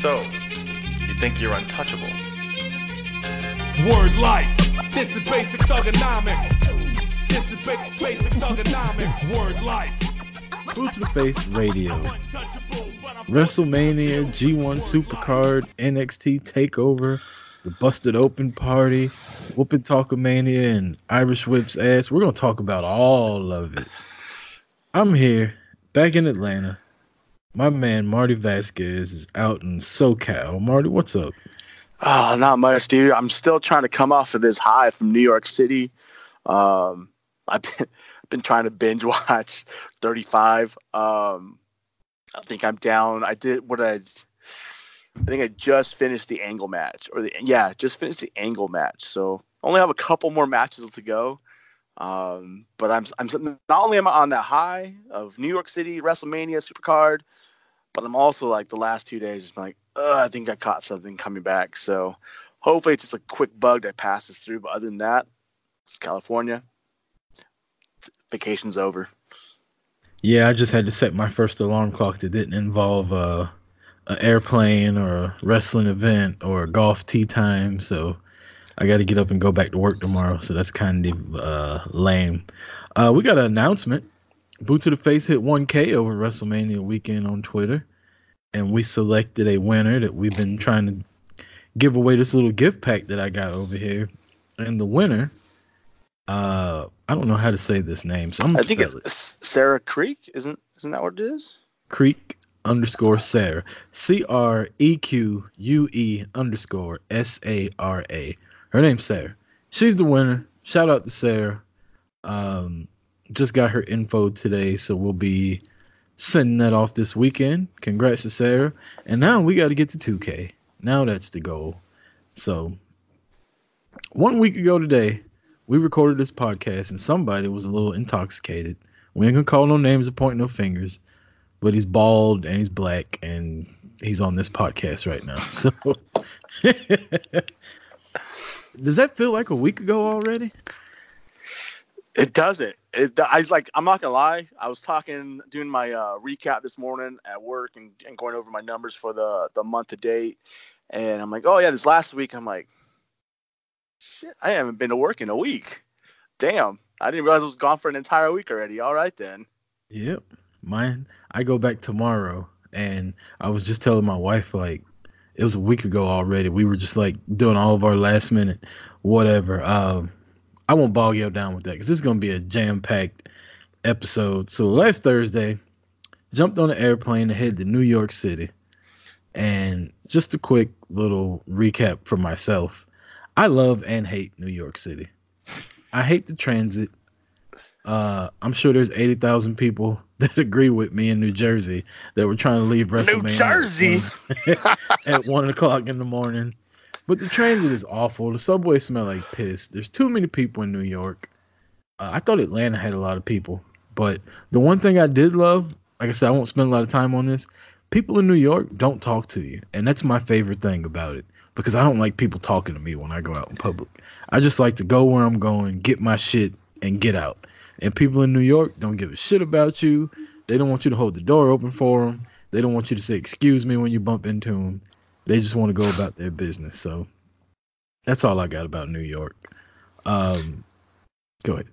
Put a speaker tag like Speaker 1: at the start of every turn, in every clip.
Speaker 1: So, you think you're untouchable?
Speaker 2: Word life. This is basic thugonomics. This is ba- basic thugonomics. Word life.
Speaker 3: Boot to the Face Radio. WrestleMania, G1 Supercard, NXT Takeover, the Busted Open Party, Whoopin' Talkomania, and Irish Whip's ass. We're gonna talk about all of it. I'm here, back in Atlanta. My man Marty Vasquez is out in SoCal. Marty, what's up?
Speaker 4: Oh, not much, dude. I'm still trying to come off of this high from New York City. Um, I've been, been trying to binge watch 35. Um, I think I'm down. I did what I. I think I just finished the angle match, or the yeah, just finished the angle match. So I only have a couple more matches to go. Um, but I'm I'm not only am I on that high of New York City WrestleMania Supercard, but I'm also like the last two days just like, I think I caught something coming back. So hopefully it's just a quick bug that passes through. But other than that, it's California. Vacation's over.
Speaker 3: Yeah, I just had to set my first alarm clock that didn't involve uh, an airplane or a wrestling event or a golf tee time. So I got to get up and go back to work tomorrow. So that's kind of uh, lame. Uh, we got an announcement. Boot to the Face hit 1K over WrestleMania weekend on Twitter. And we selected a winner that we've been trying to give away this little gift pack that I got over here. And the winner uh, I don't know how to say this name, so I'm
Speaker 4: I think it's it. Sarah Creek, isn't isn't that what it is?
Speaker 3: Creek underscore Sarah, C R E Q U E underscore S A R A. Her name's Sarah. She's the winner. Shout out to Sarah. Um, just got her info today, so we'll be sending that off this weekend. Congrats to Sarah. And now we got to get to 2K. Now that's the goal. So, one week ago today, we recorded this podcast and somebody was a little intoxicated. We ain't gonna call no names or point no fingers, but he's bald and he's black and he's on this podcast right now. So does that feel like a week ago already?
Speaker 4: It doesn't. It, I like. I'm not gonna lie. I was talking, doing my uh, recap this morning at work, and, and going over my numbers for the the month to date. And I'm like, oh yeah, this last week. I'm like, Shit, I haven't been to work in a week. Damn, I didn't realize I was gone for an entire week already. All right then.
Speaker 3: Yep, mine. I go back tomorrow, and I was just telling my wife like it was a week ago already. We were just like doing all of our last minute whatever. Um, I won't bog you down with that because this is gonna be a jam packed episode. So last Thursday, jumped on an airplane to head to New York City, and just a quick little recap for myself. I love and hate New York City. I hate the transit. Uh, I'm sure there's 80,000 people that agree with me in New Jersey that were trying to leave WrestleMania.
Speaker 4: New Jersey
Speaker 3: at one o'clock in the morning. But the transit is awful. The subway smell like piss. There's too many people in New York. Uh, I thought Atlanta had a lot of people, but the one thing I did love, like I said, I won't spend a lot of time on this. People in New York don't talk to you, and that's my favorite thing about it because I don't like people talking to me when I go out in public. I just like to go where I'm going, get my shit, and get out. And people in New York don't give a shit about you. They don't want you to hold the door open for them. They don't want you to say excuse me when you bump into them. They just want to go about their business. So that's all I got about New York. Um, go ahead.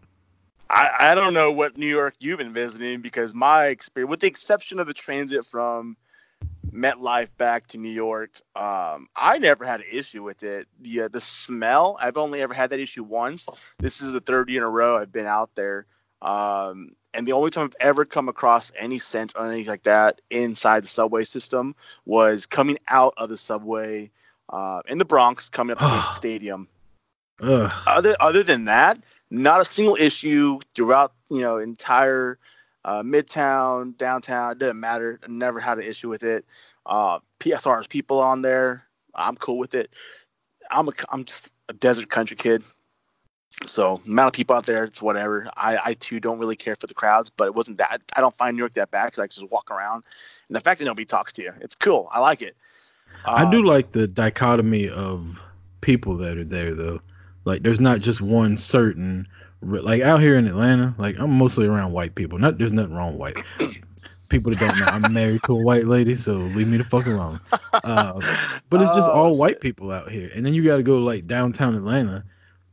Speaker 4: I, I don't know what New York you've been visiting because my experience, with the exception of the transit from MetLife back to New York. Um, I never had an issue with it. The uh, the smell, I've only ever had that issue once. This is the third year in a row I've been out there. Um, and the only time I've ever come across any scent or anything like that inside the subway system was coming out of the subway uh, in the Bronx, coming up to the stadium.
Speaker 3: Ugh.
Speaker 4: Other other than that, not a single issue throughout you know entire uh, Midtown, downtown, it doesn't matter. I never had an issue with it. Uh, PSR's people on there, I'm cool with it. I'm a, I'm just a desert country kid. So amount of people out there, it's whatever. I, I too don't really care for the crowds, but it wasn't that. I don't find New York that bad because I just walk around, and the fact that nobody talks to you, it's cool. I like it.
Speaker 3: Um, I do um, like the dichotomy of people that are there, though. Like, there's not just one certain like out here in Atlanta, like I'm mostly around white people. Not there's nothing wrong with white. people that don't know, I'm married to a white lady, so leave me the fuck alone. Uh, but it's just
Speaker 4: Oh,
Speaker 3: all white
Speaker 4: shit.
Speaker 3: people out here, and then you got to go like downtown Atlanta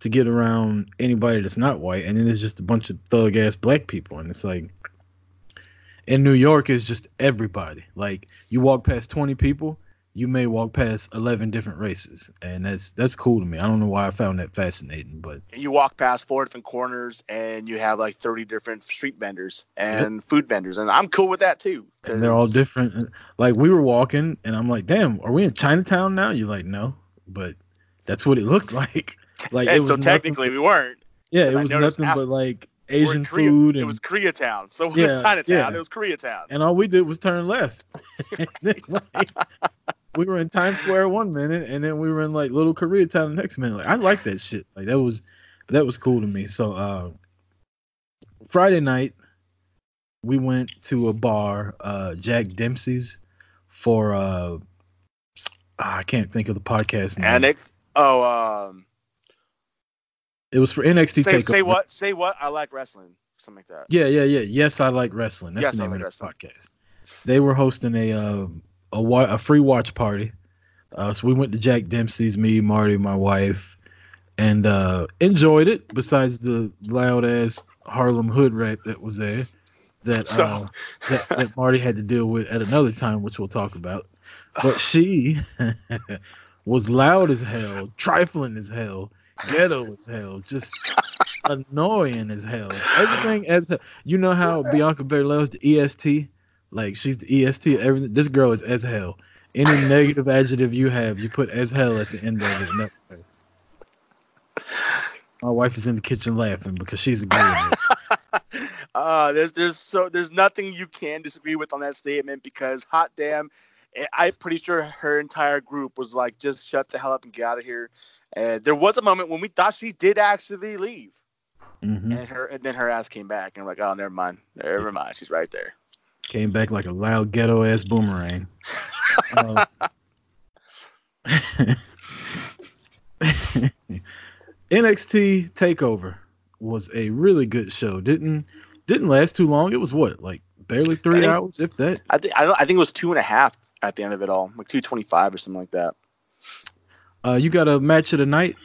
Speaker 3: to get around anybody that's not white, and then it's just a bunch of thug ass black people, and it's like in New York it's just everybody. Like you walk past 20 people, you may walk past 11 different races, and that's that's cool to me. I don't know why I found that fascinating, but
Speaker 4: you walk past four different corners and you have like 30 different street vendors and food vendors and i'm cool with that too
Speaker 3: and they're all different. Like we were walking, and I'm like, "Damn, are we in Chinatown now?" You're like, "No," but that's what it looked like. Like it was
Speaker 4: so
Speaker 3: nothing-
Speaker 4: technically we weren't
Speaker 3: Yeah, it was nothing
Speaker 4: after-
Speaker 3: but like Asian
Speaker 4: Korea-
Speaker 3: food,
Speaker 4: it
Speaker 3: and
Speaker 4: was koreatown so it
Speaker 3: Yeah,
Speaker 4: chinatown
Speaker 3: yeah.
Speaker 4: it was koreatown
Speaker 3: and all we did was turn left. Like, we were in Times Square one minute, and then we were in like Little Koreatown the next minute. Like I like that shit. Like that was that was cool to me. So uh, Friday night, we went to a bar, uh, Jack Dempsey's, for uh, I can't think of the podcast name.
Speaker 4: and it oh um
Speaker 3: It was for NXT
Speaker 4: say,
Speaker 3: Takeover.
Speaker 4: say what say what i like wrestling something like that
Speaker 3: Yeah, yeah, yeah. Yes, I like wrestling. That's
Speaker 4: Yes,
Speaker 3: the name
Speaker 4: Like
Speaker 3: of the podcast. They were hosting a uh, a a free watch party. Uh, so we went to Jack Dempsey's, me, Marty, my wife, and uh, enjoyed it. Besides the loud ass Harlem hood rat that was there, that,
Speaker 4: So-
Speaker 3: uh, that that Marty had to deal with at another time, which we'll talk about. But she was loud as hell, trifling as hell, ghetto as hell, just annoying as hell. Everything as hell. You know how Bianca Belair's the EST, like she's the EST. Everything. This girl is as hell. Any negative adjective you have, you put as hell at the end of it. her. My wife is in the kitchen laughing because she's agreeing.
Speaker 4: uh there's there's so there's nothing you can disagree with on that statement because hot damn i'm pretty sure her entire group was like just shut the hell up and get out of here and there was a moment when we thought she did actually leave
Speaker 3: Mhm.
Speaker 4: and her and then her ass came back and we're like oh never mind never mind she's right there
Speaker 3: Came back like a loud ghetto ass boomerang. Um, NXT Takeover was a really good show. Didn't didn't last too long. It was what like barely three
Speaker 4: think-
Speaker 3: hours, if that.
Speaker 4: i think i don't i think it was two and a half at the end of it all like 225 or something like that
Speaker 3: Uh, you got a match of the night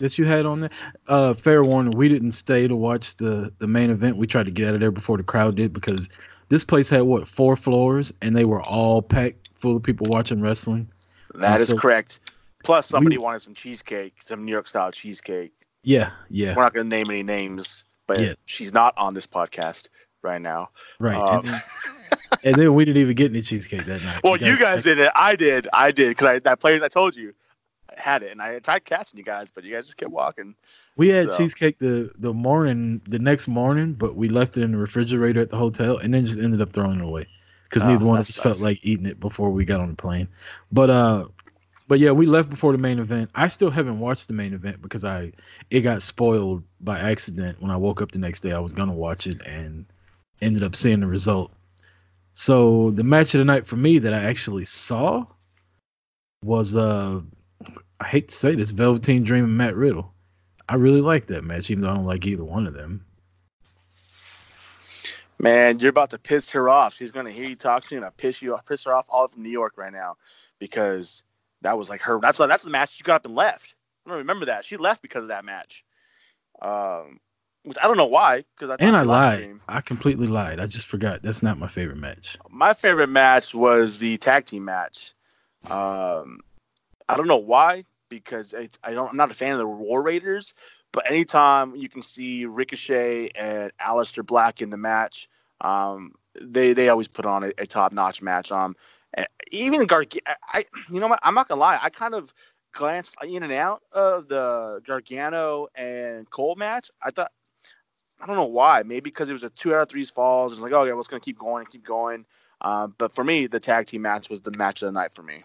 Speaker 3: that you had on there. Uh, fair warning, we didn't stay to watch the the main event. We tried to get out of there before the crowd did because this place had what four floors and they were all packed full of people watching wrestling.
Speaker 4: That
Speaker 3: And
Speaker 4: is
Speaker 3: so-
Speaker 4: correct plus somebody
Speaker 3: We-
Speaker 4: wanted some cheesecake some new york style cheesecake
Speaker 3: Yeah, yeah,
Speaker 4: we're not going to name any names but
Speaker 3: Yeah.
Speaker 4: she's not on this podcast right now
Speaker 3: right.
Speaker 4: Um,
Speaker 3: and, then, and then we didn't even get any cheesecake that night.
Speaker 4: Well,
Speaker 3: We
Speaker 4: you guys did it. I did. I did because I that place I told you had it, and I tried catching you guys, but you guys just kept walking.
Speaker 3: We had
Speaker 4: So-
Speaker 3: cheesecake the the morning, the next morning, but we left it in the refrigerator at the hotel, and then just ended up throwing it away because
Speaker 4: Oh,
Speaker 3: neither one of us felt like eating it before we got on the plane. But uh, but yeah, we left before the main event. I still haven't watched the main event because I it got spoiled by accident when I woke up the next day. I was gonna watch it and ended up seeing the result. So the match of the night for me that I actually saw was uh I hate to say this, Velveteen Dream and Matt Riddle. I really like that match, even though I don't like either one of them.
Speaker 4: Man, you're about to piss her off. She's gonna hear you talk to and I piss you off, piss her off all from New York right now because that was like her. That's that's the match she got up and left. I don't remember that. She left because of that match. Um, which I don't know why. Because I
Speaker 3: And I lied. I completely lied. I just forgot. That's not my favorite match.
Speaker 4: My favorite match was the tag team match. Um, I don't know why because I don't. I'm not a fan of the War Raiders, but anytime you can see Ricochet and Aleister Black in the match, um, they they always put on a, a top notch match. Um, even Gargano, I you know what? I'm not gonna lie. I kind of glanced in and out of the Gargano and Cole match. I thought. I don't know why. Maybe because it was a two out of three falls. It's like, oh yeah, well, it's gonna keep going and keep going. Um, but for me, the tag team match was the match of the night for me.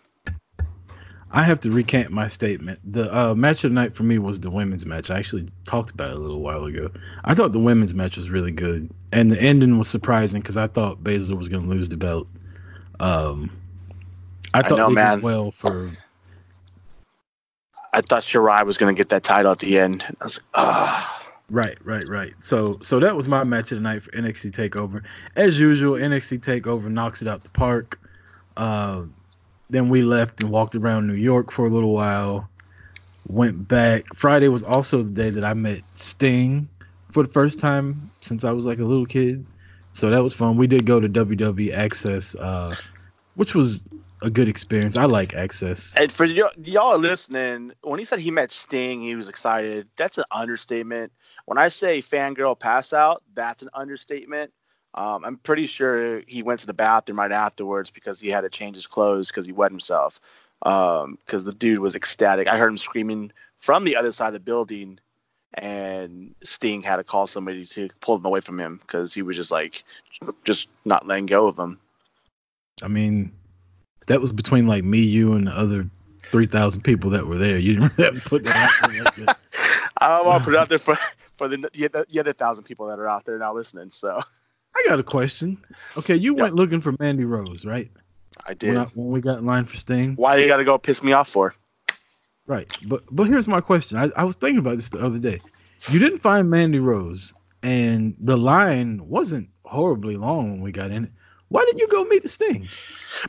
Speaker 3: I have to recant my statement. The uh, match of the night for me was the women's match. I actually talked about it a little while ago. I thought the women's match was really good, and the ending was surprising because I thought Baszler was going to lose the belt. Um, I
Speaker 4: I
Speaker 3: thought
Speaker 4: know,
Speaker 3: they
Speaker 4: man.
Speaker 3: did well for.
Speaker 4: I thought Shirai was gonna get that title at the end. I was like, ah,
Speaker 3: Right, right, right. So so that was my match of the night for NXT Takeover. As usual, NXT Takeover knocks it out the park. Uh, then we left and walked around New York for a little while. Went back. Friday was also the day that I met Sting for the first time since I was like a little kid. So that was fun. We did go to WWE Access, uh, which was a good experience. I like Access.
Speaker 4: And for y- y'all listening, when he said he met Sting, he was excited. That's an understatement. When I say fangirl pass out, that's an understatement. Um, I'm pretty sure he went to the bathroom right afterwards because he had to change his clothes because he wet himself. Because um, the dude was ecstatic. I heard him screaming from the other side of the building, and Sting had to call somebody to pull him away from him because he was just like, just not letting go of him.
Speaker 3: I mean, that was between like me, you, and the other three thousand people that were there. You didn't have to put that out there like that.
Speaker 4: I want to put it out there for for the, the other thousand people that are out there now listening. So
Speaker 3: I got a question. Okay, you went looking for Mandy Rose, right?
Speaker 4: I did.
Speaker 3: When, I, when we got in line for Sting.
Speaker 4: Why you got to go piss me off for?
Speaker 3: Right, but but here's my question. I, I was thinking about this the other day. You didn't find Mandy Rose, and the line wasn't horribly long when we got in it. Why didn't you go meet the Sting?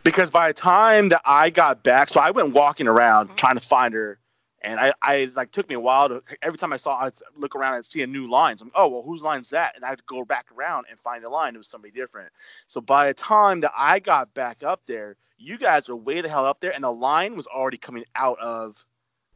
Speaker 4: Because by the time that I got back, so I went walking around trying to find her, and I, I like took me a while to. Every time I saw, I'd look around and see a new line. So I'm, oh well, whose line's that? And I'd go back around and find the line. It was somebody different. So by the time that I got back up there, you guys were way the hell up there, and the line was already coming out of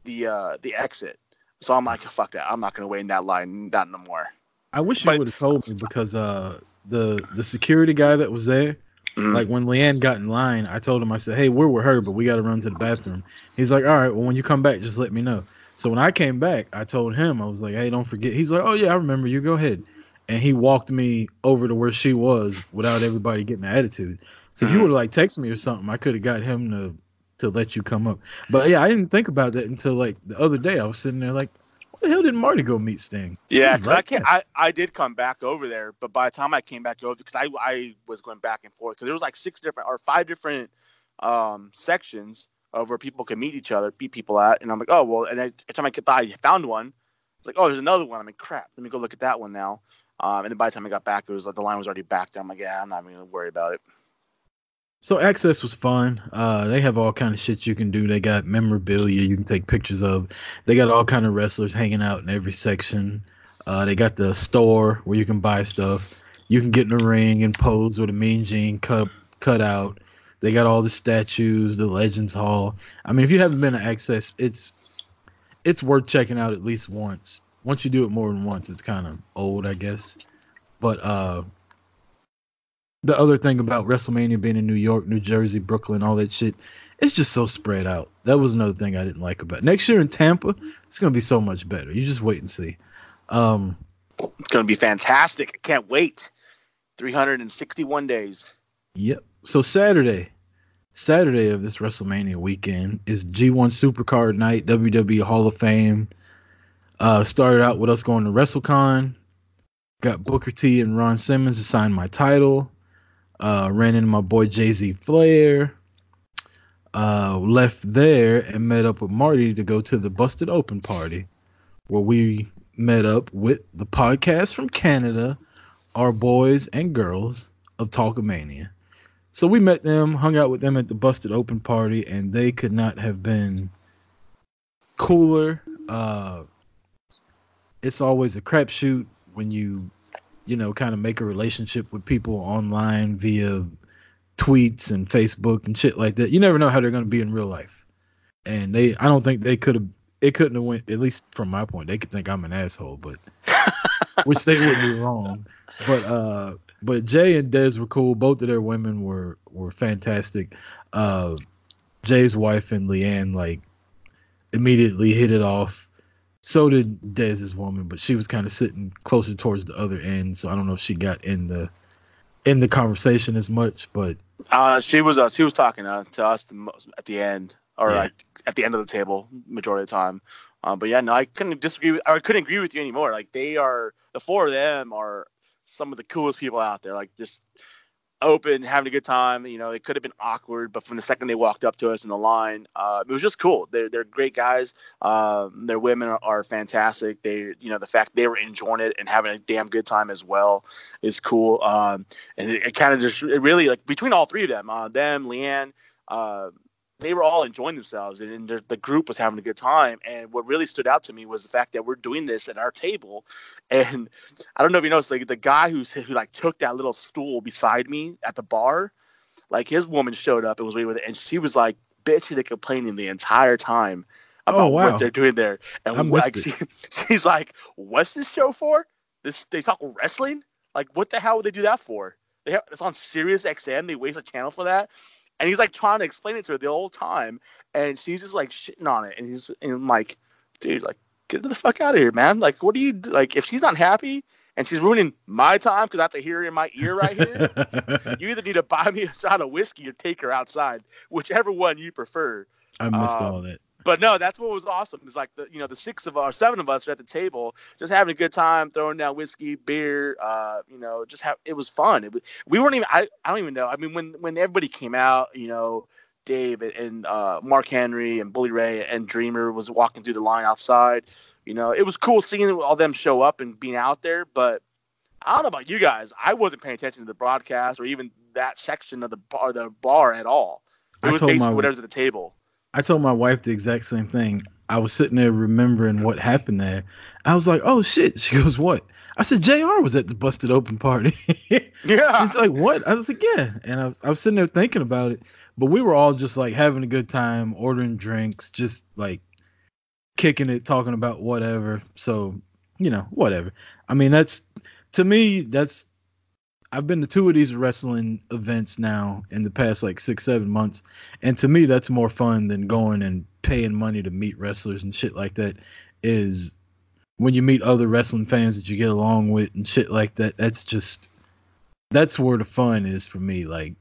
Speaker 4: the uh the exit. So I'm like, fuck that. I'm not gonna wait in that line, not no more.
Speaker 3: I wish you would have told me because uh the the security guy that was there, mm-hmm. like when Leanne got in line, I told him I said, hey, we're with her, but we got to run to the bathroom. He's like, all right, well when you come back, just let me know. So when I came back, I told him I was like, hey, don't forget. He's like, oh yeah, I remember you. Go ahead. And he walked me over to where she was without everybody getting an attitude. So if you would have like texted me or something, I could have got him to to let you come up. But yeah, I didn't think about that until like the other day. I was sitting there like, the hell did Marty go meet Sting?
Speaker 4: Yeah, because right I can't. I, I did come back over there, but by the time I came back over, because I I was going back and forth because there was like six different or five different um, sections of where people could meet each other, beat people at, and I'm like, oh well. And every time I thought I found one, it's like, oh, there's another one. I'm like, crap. Let me go look at that one now. Um, and then by the time I got back, it was like the line was already back there. I'm like, yeah, I'm not even gonna worry about it.
Speaker 3: So access was fun. Uh, they have all kind of shit you can do. They got memorabilia you can take pictures of. They got all kind of wrestlers hanging out in every section. Uh, they got the store where you can buy stuff. You can get in the ring and pose with a Mean Gene cut cut out. They got all the statues, the Legends Hall. I mean, if you haven't been to Access, it's it's worth checking out at least once. Once you do it more than once, it's kind of old, I guess. But uh, the other thing about WrestleMania being in New York, New Jersey, Brooklyn, all that shit, it's just so spread out. That was another thing I didn't like about it. Next year in Tampa, it's gonna be so much better. You just wait and see. Um,
Speaker 4: it's gonna be fantastic. I can't wait. 361 days.
Speaker 3: Yep. So Saturday, Saturday of this WrestleMania weekend is G1 Supercard Night, WWE Hall of Fame. Uh, started out with us going to WrestleCon. Got Booker T and Ron Simmons to sign my title. Uh, ran into my boy Jay Z Flair. Uh, left there and met up with Marty to go to the Busted Open party, where we met up with the podcast from Canada, our boys and girls of Talkomania. So we met them, hung out with them at the Busted Open party, and they could not have been cooler. Uh, it's always a crapshoot when you you know, kind of make a relationship with people online via tweets and Facebook and shit like that. You never know how they're going to be in real life. And they, I don't think they could have, it couldn't have went, at least from my point, they could think I'm an asshole, but, which they wouldn't be wrong. But, uh, but Jay and Dez were cool. Both of their women were, were fantastic. Uh, Jay's wife and Leanne, like, immediately hit it off so did Dez's woman, but she was kind of sitting closer towards the other end, so I don't know if she got in the in the conversation as much. But
Speaker 4: uh, she was uh, she was talking uh, to us the most, at the end, or yeah. like at the end of the table, majority of the time. Um, but yeah, no, I couldn't disagree. With, I couldn't agree with you anymore. Like they are the four of them are some of the coolest people out there. Like just open, having a good time. You know, it could have been awkward, but from the second they walked up to us in the line, uh, it was just cool. They're they're great guys. Um, their women are, are fantastic. They, you know, the fact they were enjoying it and having a damn good time as well is cool. Um, and it, it kind of just it really like between all three of them, uh, them, Leanne. They were all enjoying themselves and, and the group was having a good time. And what really stood out to me was the fact that we're doing this at our table. And I don't know if you noticed, like the guy who who like took that little stool beside me at the bar, like his woman showed up and was waiting with it, and she was like bitching and complaining the entire time about
Speaker 3: Oh, wow.
Speaker 4: what they're doing there. And
Speaker 3: missed
Speaker 4: like she, she's like, "What's this show for? This they talk wrestling? Like what the hell would they do that for? They have, it's on Sirius XM. They waste a channel for that." And he's like trying to explain it to her the whole time, and she's just like shitting on it. And he's and I'm like, dude, like get the fuck out of here, man. Like what do you do? like if she's not happy and she's ruining my time because I have to hear her in my ear right here? you either need to buy me a shot of whiskey or take her outside, whichever one you prefer.
Speaker 3: I missed
Speaker 4: Um,
Speaker 3: all that.
Speaker 4: But no, that's what was awesome. It's like the you know the six of us, seven of us are at the table, just having a good time, throwing down whiskey, beer. Uh, you know, just have it was fun. It was, we weren't even. I, I don't even know. I mean, when when everybody came out, you know, Dave and, uh, Mark Henry and Bully Ray and Dreamer was walking through the line outside. You know, it was cool seeing all them show up and being out there. But I don't know about you guys. I wasn't paying attention to the broadcast or even that section of the bar, the bar at all. It
Speaker 3: I
Speaker 4: was
Speaker 3: told my-
Speaker 4: basically whatever's at the table.
Speaker 3: I told my wife the exact same thing. I was sitting there remembering what happened there. I was like, "Oh shit!" She goes, "What?" I said, "Jr. was at the busted open party."
Speaker 4: Yeah.
Speaker 3: She's like, "What?" I was like, "Yeah," and I was, I was sitting there thinking about it. But we were all just like having a good time, ordering drinks, just like kicking it, talking about whatever. So you know, whatever. I mean, that's to me, that's I've been to two of these wrestling events now in the past like six, seven months, and to me, that's more fun than going and paying money to meet wrestlers and shit like that. Is when you meet other wrestling fans that you get along with and shit like that. That's just that's where the fun is for me. Like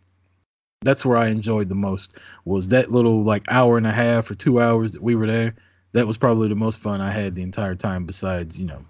Speaker 3: that's where I enjoyed the most was that little like hour and a half or two hours that we were there. That was probably the most fun I had the entire time. Besides, you know,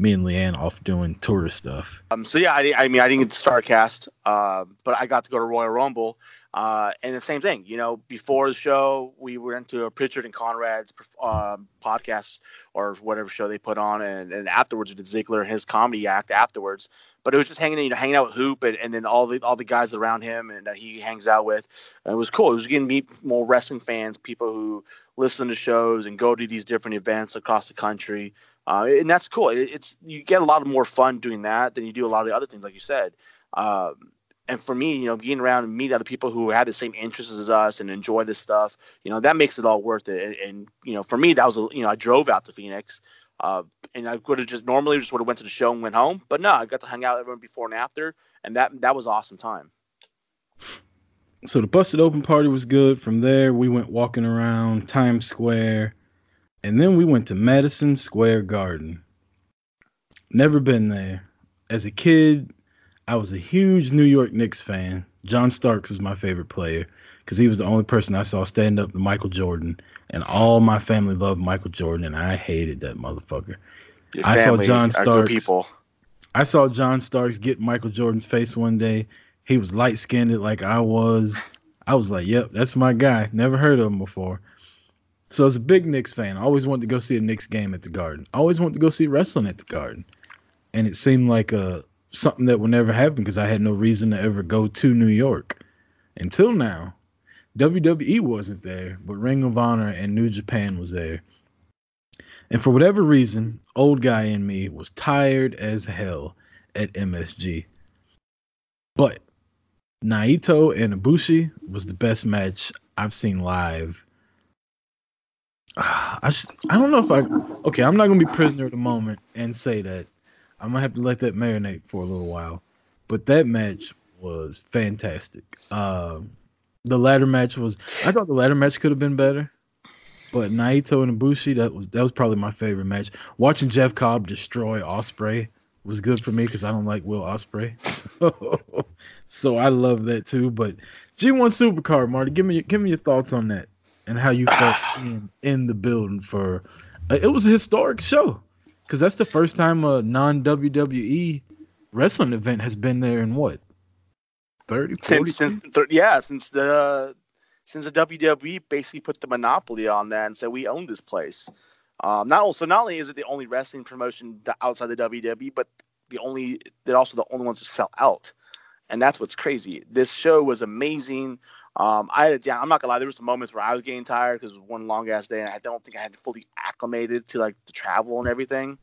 Speaker 3: me and Leanne off doing tourist stuff.
Speaker 4: Um, so yeah, I, I mean, I didn't get to Starcast, uh, but I got to go to Royal Rumble, uh, and the same thing. You know, before the show, we went to a Prichard and Conrad's um, podcast or whatever show they put on, and, and afterwards we did Ziggler and his comedy act afterwards. But it was just hanging, you know, hanging out with Hoop and, and then all the all the guys around him and that he hangs out with. And it was cool. It was getting to meet more wrestling fans, people who listen to shows and go to these different events across the country. Uh, and that's cool. It, it's you get a lot more fun doing that than you do a lot of the other things, like you said. Um, and for me, you know, getting around and meet other people who had the same interests as us and enjoy this stuff, you know, that makes it all worth it. And, and you know, for me, that was a, you know, I drove out to Phoenix, uh, and I would have just normally just would have went to the show and went home, but no, I got to hang out with everyone before and after, and that that was awesome time.
Speaker 3: So the busted open party was good. From there, we went walking around Times Square, and then we went to Madison Square Garden. Never been there. As a kid, I was a huge New York Knicks fan. John Starks was my favorite player because he was the only person I saw stand up to Michael Jordan, and all my family loved Michael Jordan, and I hated that motherfucker.
Speaker 4: Your
Speaker 3: I saw John Starks.
Speaker 4: people.
Speaker 3: I saw John Starks get Michael Jordan's face one day. He was light skinned like I was. I was like, yep, that's my guy. Never heard of him before. So as a big Knicks fan, I always wanted to go see a Knicks game at the Garden. I always wanted to go see wrestling at the Garden. And it seemed like uh, something that will never happen because I had no reason to ever go to New York. Until now, WWE wasn't there, but Ring of Honor and New Japan was there. And for whatever reason, old guy in me was tired as hell at MSG. But Naito and Ibushi was the best match I've seen live. I sh- I don't know if I okay. I'm not gonna be prisoner of the moment and say that. I'm gonna have to let that marinate for a little while. But that match was fantastic. Um, the ladder match was. I thought the ladder match could have been better. But Naito and Ibushi, that was that was probably my favorite match. Watching Jeff Cobb destroy Ospreay was good for me because I don't like Will Ospreay, so, so I love that too. But G1 Supercard, Marty, give me give me your thoughts on that and how you felt being in the building for. Uh, it was a historic show because that's the first time a non WWE wrestling event has been there in what 30, 40
Speaker 4: since since th- yeah since the since the WWE basically put the monopoly on that and said we own this place. Um, not also not only is it the only wrestling promotion outside the WWE, but the only they're also the only ones to sell out, and that's what's crazy. This show was amazing. Um, I had it down. I'm not gonna lie. There were some moments where I was getting tired because it was one long ass day, and I don't think I had fully acclimated to like the travel and everything.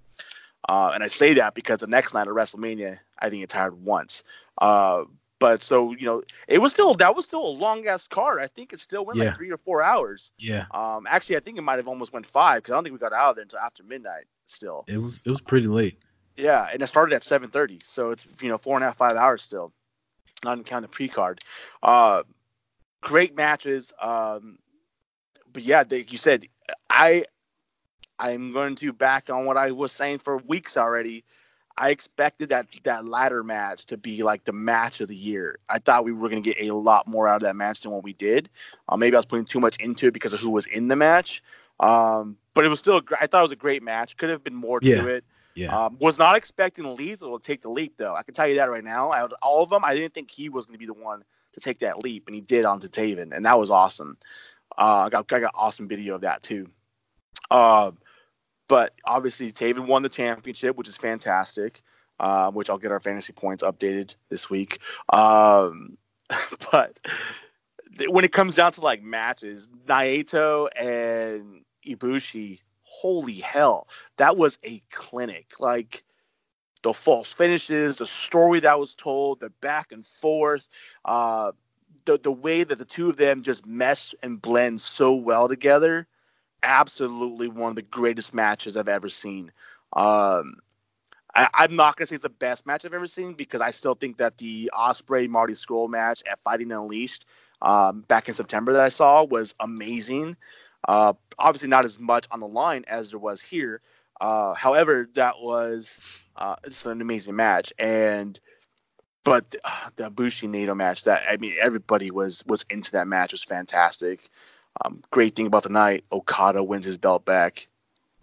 Speaker 4: Uh, and I say that because the next night at WrestleMania, I didn't get tired once. Uh, but so you know, it was still that was still a long ass card. I think it still went
Speaker 3: Yeah.
Speaker 4: like three or four hours.
Speaker 3: Yeah,
Speaker 4: Um, actually, I think it might have almost went five because I don't think we got out of there until after midnight. Still,
Speaker 3: it was it was pretty late.
Speaker 4: yeah, and it started at 7:30, so it's you know four and a half five hours still, not even counting the pre-card. Uh, great matches. Um, but yeah, like you said, I I'm going to back on what I was saying for weeks already. I expected that that ladder match to be like the match of the year. I thought we were going to get a lot more out of that match than what we did. Uh, maybe I was putting too much into it because of who was in the match. Um, but it was still, a I thought it was a great match. Could have been more
Speaker 3: Yeah.
Speaker 4: to it.
Speaker 3: Yeah,
Speaker 4: Um, was not expecting Lethal to take the leap, though. I can tell you that right now. Out of all of them, I didn't think he was going to be the one to take that leap, and he did onto Taven, and that was awesome. Uh, I got I got awesome video of that too. Um, but obviously Taven won the championship, which is fantastic. Uh, which I'll get our fantasy points updated this week. Um, but when it comes down to like matches, Naito and Ibushi, holy hell, that was a clinic. Like the false finishes, the story that was told, the back and forth, uh, the the way that the two of them just mesh and blend so well together. Absolutely one of the greatest matches I've ever seen. Um, I, I'm not gonna say it's the best match I've ever seen because I still think that the Ospreay Marty Scurll match at Fighting Unleashed um, back in September that I saw was amazing. Uh, obviously, not as much on the line as there was here. Uh, however, that was uh, it's an amazing match, and but uh, the Bushi Naito match that I mean everybody was was into that match was fantastic. Um, great thing about the night, Okada wins his belt back.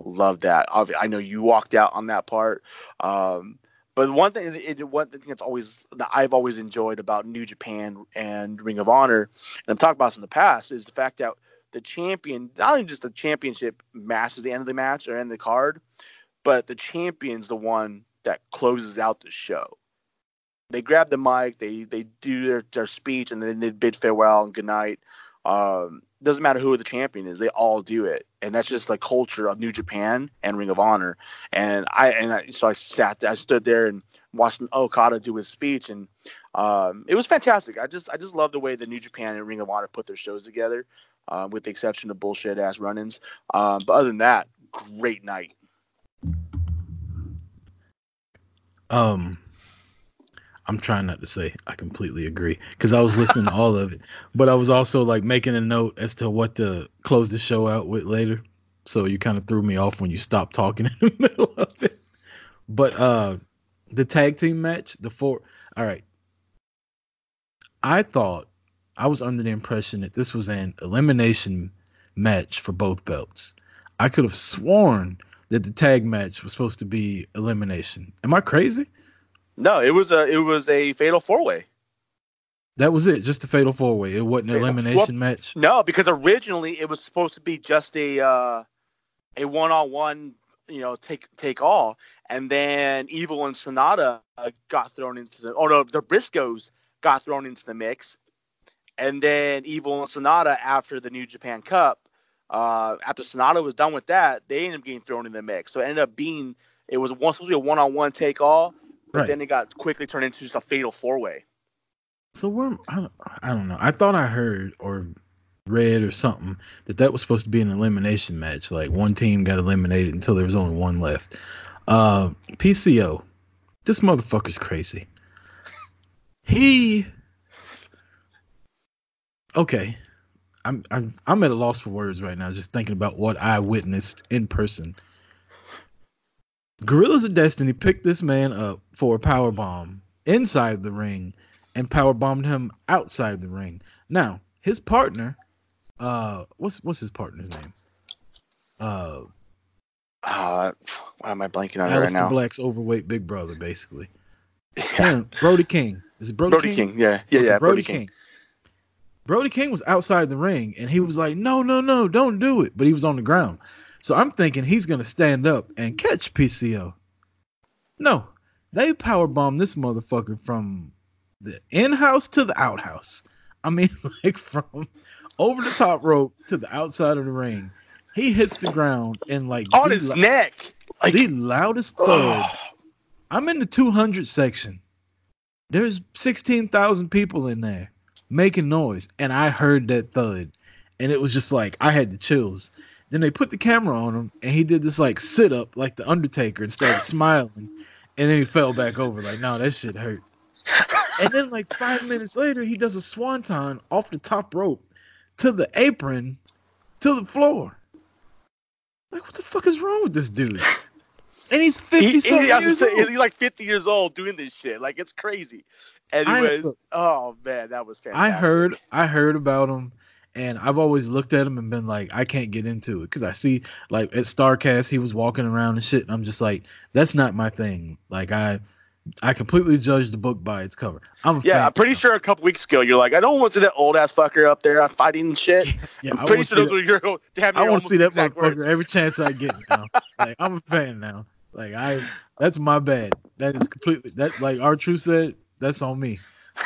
Speaker 4: Love that. I know you walked out on that part. Um, but one thing, it, one thing that's always that I've always enjoyed about New Japan and Ring of Honor, and I've talked about this in the past, is the fact that the champion, not only just the championship match is the end of the match or end of the card, but the champion's the one that closes out the show. They grab the mic, they they do their, their speech, and then they bid farewell and goodnight. Um, doesn't matter who the champion is, they all do it, and that's just the culture of New Japan and Ring of Honor. And I and I, so I sat, there, I stood there and watched Okada do his speech, and um, it was fantastic. I just I just love the way the New Japan and Ring of Honor put their shows together, uh, with the exception of bullshit ass run-ins. Um, but other than that, great night.
Speaker 3: Um, I'm trying not to say I completely agree because I was listening to all of it, but I was also like making a note as to what to close the show out with later. So you kind of threw me off when you stopped talking in the middle of it. But uh, the tag team match, the four. All right. I thought I was under the impression that this was an elimination match for both belts. I could have sworn that the tag match was supposed to be elimination. Am I crazy?
Speaker 4: No, it was a it was a fatal four way.
Speaker 3: That was it, just a fatal four way. It wasn't an elimination match.
Speaker 4: No, because originally it was supposed to be just a uh, a one on one, you know, take take all, and then Evil and Sanada uh, got thrown into the. Oh no, the Briscoes got thrown into the mix, and then Evil and Sanada after the New Japan Cup. Uh, after Sanada was done with that, they ended up getting thrown in the mix. So it ended up being it was one supposed to be a one on one take all, but
Speaker 3: Right.
Speaker 4: then it got quickly turned into just a fatal four way.
Speaker 3: So where I don't, I don't know. I thought I heard or read or something that that was supposed to be an elimination match. Like one team got eliminated until there was only one left. Uh, PCO, this motherfucker's crazy. He, okay, I'm I'm I'm at a loss for words right now, just thinking about what I witnessed in person. Guerrillas of Destiny picked this man up for a power bomb inside the ring and power bombed him outside the ring. Now, his partner, uh, what's what's his partner's name? Uh,
Speaker 4: Uh, why am I blanking on it right now?
Speaker 3: Black's overweight big brother, basically.
Speaker 4: Yeah.
Speaker 3: Him, Brody King. Is it Brody,
Speaker 4: Brody
Speaker 3: King?
Speaker 4: King. Yeah, yeah, yeah.
Speaker 3: Brody, King. Brody King was outside the ring and he was like, "No, no, no, don't do it." But he was on the ground. So I'm thinking he's gonna stand up and catch PCO. No, they power bombed this motherfucker from the in-house to the outhouse. I mean, like from over the top rope to the outside of the ring. He hits the ground and like
Speaker 4: On his neck. Like,
Speaker 3: the loudest thud. I'm in the 200 section. There's 16,000 people in there making noise, and I heard that thud, and it was just like I had the chills. Then they put the camera on him, and he did this like sit up, like the Undertaker, and started smiling, and then he fell back over, like, no, that shit hurt. and then like five minutes later, he does a swanton off the top rope to the apron to the floor. Like, what the fuck is wrong with this dude? And he's 50
Speaker 4: he, he,
Speaker 3: something
Speaker 4: I was
Speaker 3: years
Speaker 4: say,
Speaker 3: old.
Speaker 4: he's like 50 years old doing this shit. Like it's crazy. Anyways,
Speaker 3: look.
Speaker 4: oh man, that was
Speaker 3: I heard I heard about him and I've always looked at him and been like I can't get into it cuz I see like at Starcast he was walking around and shit and I'm just like that's not my thing. Like I I completely judge the book by its cover. I'm a
Speaker 4: Yeah,
Speaker 3: fan.
Speaker 4: I'm pretty sure a couple weeks ago you're like, I don't want to see that old ass fucker up there fighting shit.
Speaker 3: Yeah,
Speaker 4: I'm
Speaker 3: I
Speaker 4: pretty sure those were your damn.
Speaker 3: I want to see that motherfucker
Speaker 4: words.
Speaker 3: every chance I get now. like I'm a fan now. Like I that's my bad. That is completely that like our truth said that's on me.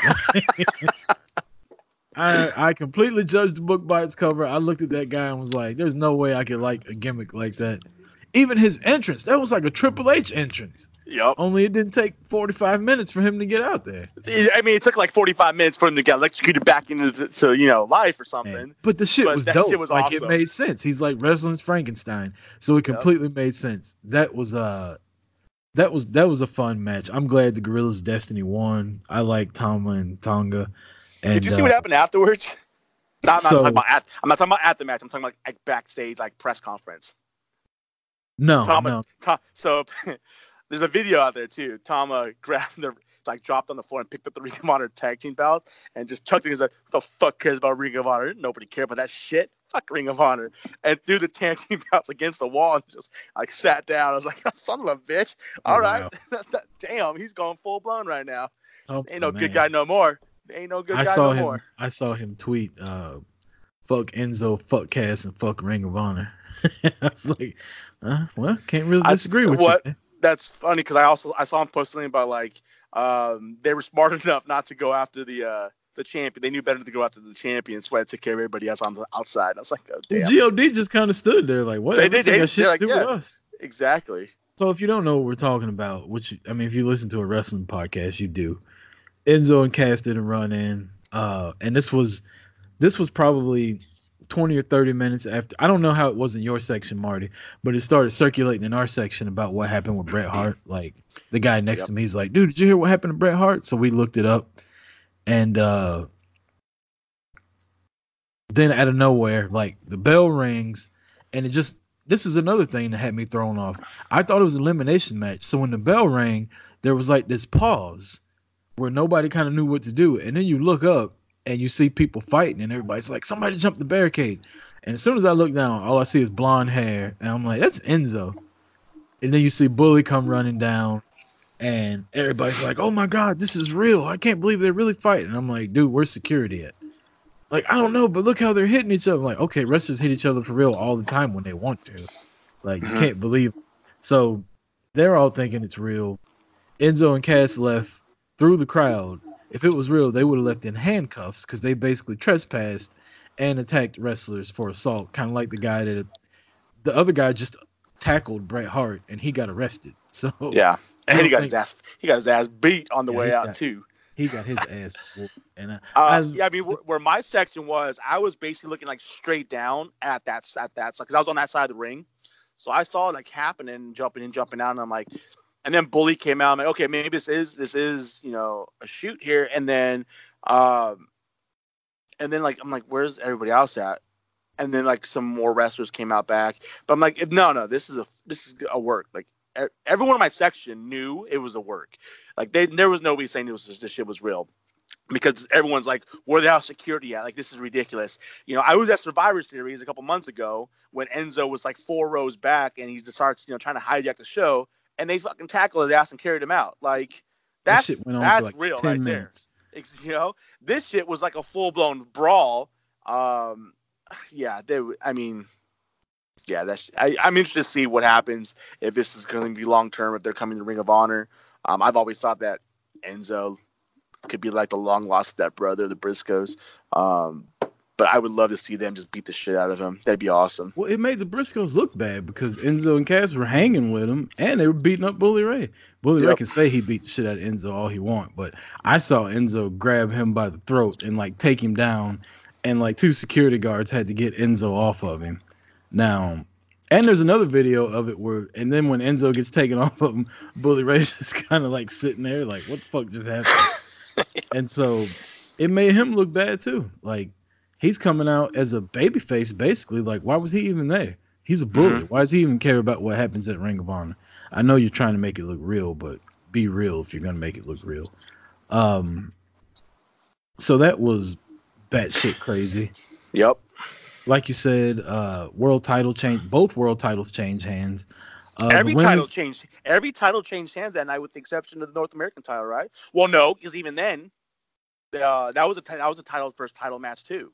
Speaker 3: I I completely judged the book by its cover. I looked at that guy and was like, "There's no way I could like a gimmick like that." Even his entrance, that was like a Triple H entrance.
Speaker 4: Yep.
Speaker 3: Only it didn't take 45 minutes for him to get out there.
Speaker 4: I mean, it took like 45 minutes for him to get electrocuted back into the, to, you know life or something.
Speaker 3: Man. But the shit
Speaker 4: But
Speaker 3: was
Speaker 4: that
Speaker 3: dope.
Speaker 4: shit was
Speaker 3: like
Speaker 4: awesome.
Speaker 3: it made sense. He's like wrestling's Frankenstein, so it
Speaker 4: Yep.
Speaker 3: completely made sense. That was uh, that was that was a fun match. I'm glad the Guerrillas Destiny won. I like Tama and Tonga. And,
Speaker 4: Did you see
Speaker 3: uh,
Speaker 4: what happened afterwards? No, I'm not
Speaker 3: So-
Speaker 4: talking about at, I'm not talking about at the match. I'm talking about like backstage, like press conference.
Speaker 3: No,
Speaker 4: Tama,
Speaker 3: no.
Speaker 4: Tom, so there's a video out there too. Tama grabbed the like dropped on the floor and picked up the Ring of Honor tag team belt and just chucked it. He's like, "What the fuck cares about Ring of Honor? Nobody cares about that shit. Fuck Ring of Honor." And threw the tag team belts against the wall and just like sat down. I was like, "Son of a bitch! All
Speaker 3: Oh,
Speaker 4: right, damn, he's going full blown right now.
Speaker 3: Oh,
Speaker 4: Ain't no
Speaker 3: man.
Speaker 4: good guy no more. Ain't no good
Speaker 3: I
Speaker 4: guy
Speaker 3: saw
Speaker 4: no
Speaker 3: him.
Speaker 4: more."
Speaker 3: I saw him tweet, uh, "Fuck Enzo, fuck Cass, and fuck Ring of Honor." I was like, uh, "Well, can't really
Speaker 4: I-
Speaker 3: disagree with
Speaker 4: what-
Speaker 3: you." man.
Speaker 4: that's funny because I also I saw him post something about like um, they were smart enough not to go after the uh, the champion. They knew better to go after the champion, so I had to take care of everybody else on the outside. I was like, oh damn,
Speaker 3: God just kind of stood there like, "What?"
Speaker 4: They did, they-
Speaker 3: shit
Speaker 4: they're
Speaker 3: to do
Speaker 4: like, yeah.
Speaker 3: us.
Speaker 4: exactly.
Speaker 3: So if you don't know what we're talking about, which I mean, if you listen to a wrestling podcast, you do. Enzo and Cass did a run in, uh, and this was this was probably twenty or thirty minutes after. I don't know how it was in your section, Marty, but it started circulating in our section about what happened with Bret Hart. Like the guy next
Speaker 4: Yep.
Speaker 3: to me, he's like, "Dude, did you hear what happened to Bret Hart?" So we looked it up, and uh, then out of nowhere, like the bell rings, and it just this is another thing that had me thrown off. I thought it was an elimination match. So when the bell rang, there was like this pause where nobody kind of knew what to do. And then you look up and you see people fighting, and everybody's like, somebody jumped the barricade. And as soon as I look down, all I see is blonde hair. And I'm like, that's Enzo. And then you see Bully come running down, and everybody's like, oh my God, this is real. I can't believe they're really fighting. And I'm like, dude, where's security at? Like, I don't know, but look how they're hitting each other. I'm like, okay, wrestlers hit each other for real all the time when they want to. Like, you
Speaker 4: Mhm.
Speaker 3: can't believe. So they're all thinking it's real. Enzo and Cass left through the crowd. If it was real, they would have left in handcuffs because they basically trespassed and attacked wrestlers for assault, kind of like the guy that the other guy just tackled Bret Hart and he got arrested. So
Speaker 4: Yeah, and he got
Speaker 3: think-
Speaker 4: his ass he got his ass beat on the
Speaker 3: Yeah,
Speaker 4: way out
Speaker 3: got-
Speaker 4: too.
Speaker 3: he got his ass. And I,
Speaker 4: Uh,
Speaker 3: I-
Speaker 4: yeah, I mean, where, where my section was, I was basically looking like straight down at that at that side because I was on that side of the ring, so I saw it like happening, jumping in, jumping out, and I'm like, and then Bully came out. I'm like, okay, maybe this is this is you know a shoot here, and then, um, and then like I'm like, where's everybody else at? And then like some more wrestlers came out back, but I'm like, no, no, this is a this is a work. Like everyone in my section knew it was a work. Like they there was nobody saying it was this shit was real because everyone's like, where the hell security at? Like, this is ridiculous. You know, I was at Survivor Series a couple months ago when Enzo was like four rows back and he just starts, you know, trying to hijack the show, and they fucking tackled his ass and carried him out. Like, That's
Speaker 3: shit went on
Speaker 4: that's
Speaker 3: like
Speaker 4: real
Speaker 3: 10
Speaker 4: right there.
Speaker 3: minutes.
Speaker 4: Ex- You know, this shit was like a full blown brawl. Um, yeah, they. I mean, yeah, that's. I, I'm interested to see what happens if this is going to be long term. If they're coming to Ring of Honor, um, I've always thought that Enzo could be like the long lost stepbrother, the Briscoes. Um, but I would love to see them just beat the shit out of him. That'd be awesome.
Speaker 3: Well, it made the Briscoes look bad because Enzo and Cass were hanging with him and they were beating up Bully Ray. Bully Ray can say he beat the shit out of Enzo all he want, but I saw Enzo grab him by the throat and like take him down, and like two security guards had to get Enzo off of him. Now, and there's another video of it where, and then when Enzo gets taken off of him, Bully Ray's just kind of like sitting there, like, what the fuck just happened? and so it made him look bad too. Like he's coming out as a babyface, basically. Like, why was he even there? He's a bully. Why does he even care about what happens at Ring of Honor? I know you're trying to make it look real, but be real if you're gonna make it look real. Um, so that was batshit crazy.
Speaker 4: Yep.
Speaker 3: Like you said, uh, world title change. Both world titles change hands. Uh,
Speaker 4: every title changed. Every title changed hands that night, with the exception of the North American title, right? Well, no, because even then, uh, that was a that was a title first title match too.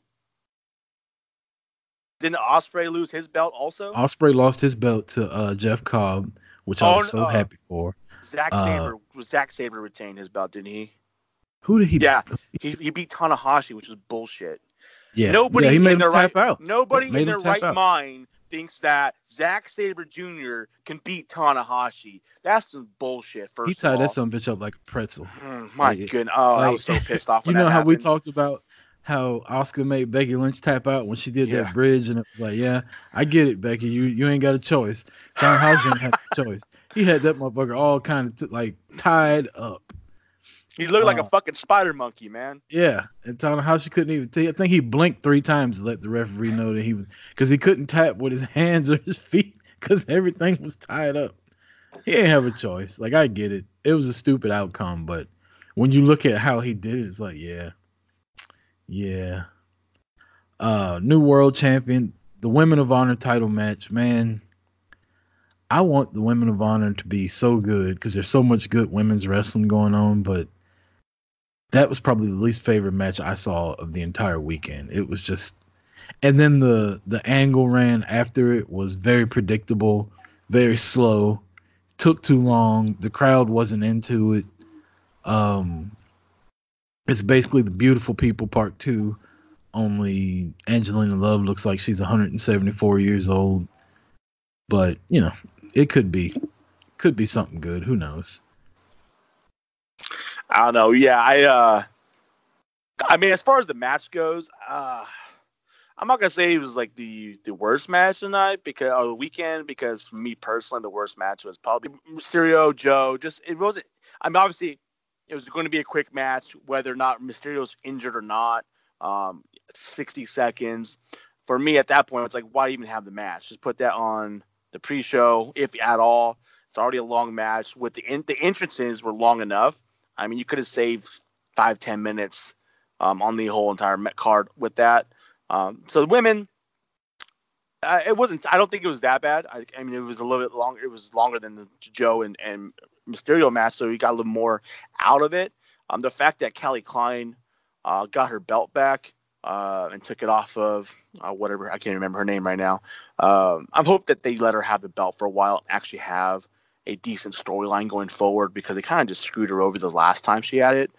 Speaker 4: Didn't Ospreay lose his belt also?
Speaker 3: Ospreay lost his belt to uh, Jeff Cobb, which I
Speaker 4: Oh,
Speaker 3: was so
Speaker 4: no.
Speaker 3: happy for.
Speaker 4: Zack
Speaker 3: uh,
Speaker 4: Saber was Zack Sabre retained his belt, didn't he?
Speaker 3: Who did he?
Speaker 4: Yeah, he, he beat Tanahashi, which was bullshit.
Speaker 3: yeah.
Speaker 4: Nobody
Speaker 3: yeah, he made
Speaker 4: in their right
Speaker 3: out.
Speaker 4: nobody in their right
Speaker 3: out.
Speaker 4: mind thinks that Zack Sabre Jr. can beat Tanahashi. That's some bullshit. First
Speaker 3: He tied that a bitch up like a pretzel.
Speaker 4: Mm, my
Speaker 3: Like,
Speaker 4: goodness. Oh, I was so pissed off
Speaker 3: You know how we talked about how Oscar made Becky Lynch tap out when she did
Speaker 4: Yeah.
Speaker 3: that bridge, and it was like, yeah, I get it, Becky. You you ain't got a choice. Ain't have a choice. He had that motherfucker all kind of t- like tied up.
Speaker 4: He looked like a
Speaker 3: Uh,
Speaker 4: fucking spider monkey, man.
Speaker 3: Yeah, and Tanahashi couldn't even. T- I think he blinked three times to let the referee know that he was because he couldn't tap with his hands or his feet because everything was tied up. He didn't have a choice. Like I get it. It was a stupid outcome, but when you look at how he did it, it's like, yeah, yeah. Uh, new world champion, the Women of Honor title match, man. I want the Women of Honor to be so good because there's so much good women's wrestling going on, but that was probably the least favorite match I saw of the entire weekend. It was just, and then the the angle ran after it was very predictable, very slow, took too long. The crowd wasn't into it. Um, it's basically the beautiful people part two. Only Angelina Love looks like she's 174 years old, but you know it could be, could be something good. Who knows?
Speaker 4: I don't know. Yeah, I uh I mean as far as the match goes, uh I'm not gonna say it was like the the worst match tonight because or the weekend because for me personally the worst match was probably Mysterio Joe. Just it wasn't. I mean obviously it was going to be a quick match whether or not Mysterio's injured or not. Um, 60 seconds. For me at that point it's like why even have the match? Just put that on the pre-show if at all. It's already a long match. With the in, the entrances were long enough. I mean, you could have saved five, ten minutes um, on the whole entire Met card with that. Um, so the women, uh, it wasn't. I don't think it was that bad. I, I mean, it was a little bit longer. It was longer than the Joe and, and Mysterio match, so you got a little more out of it. Um, the fact that Kelly Klein uh, got her belt back uh, and took it off of uh, whatever I can't remember her name right now. Um, I hope that they let her have the belt for a while and actually have a decent storyline going forward because they kind of just screwed her over the last time she had it,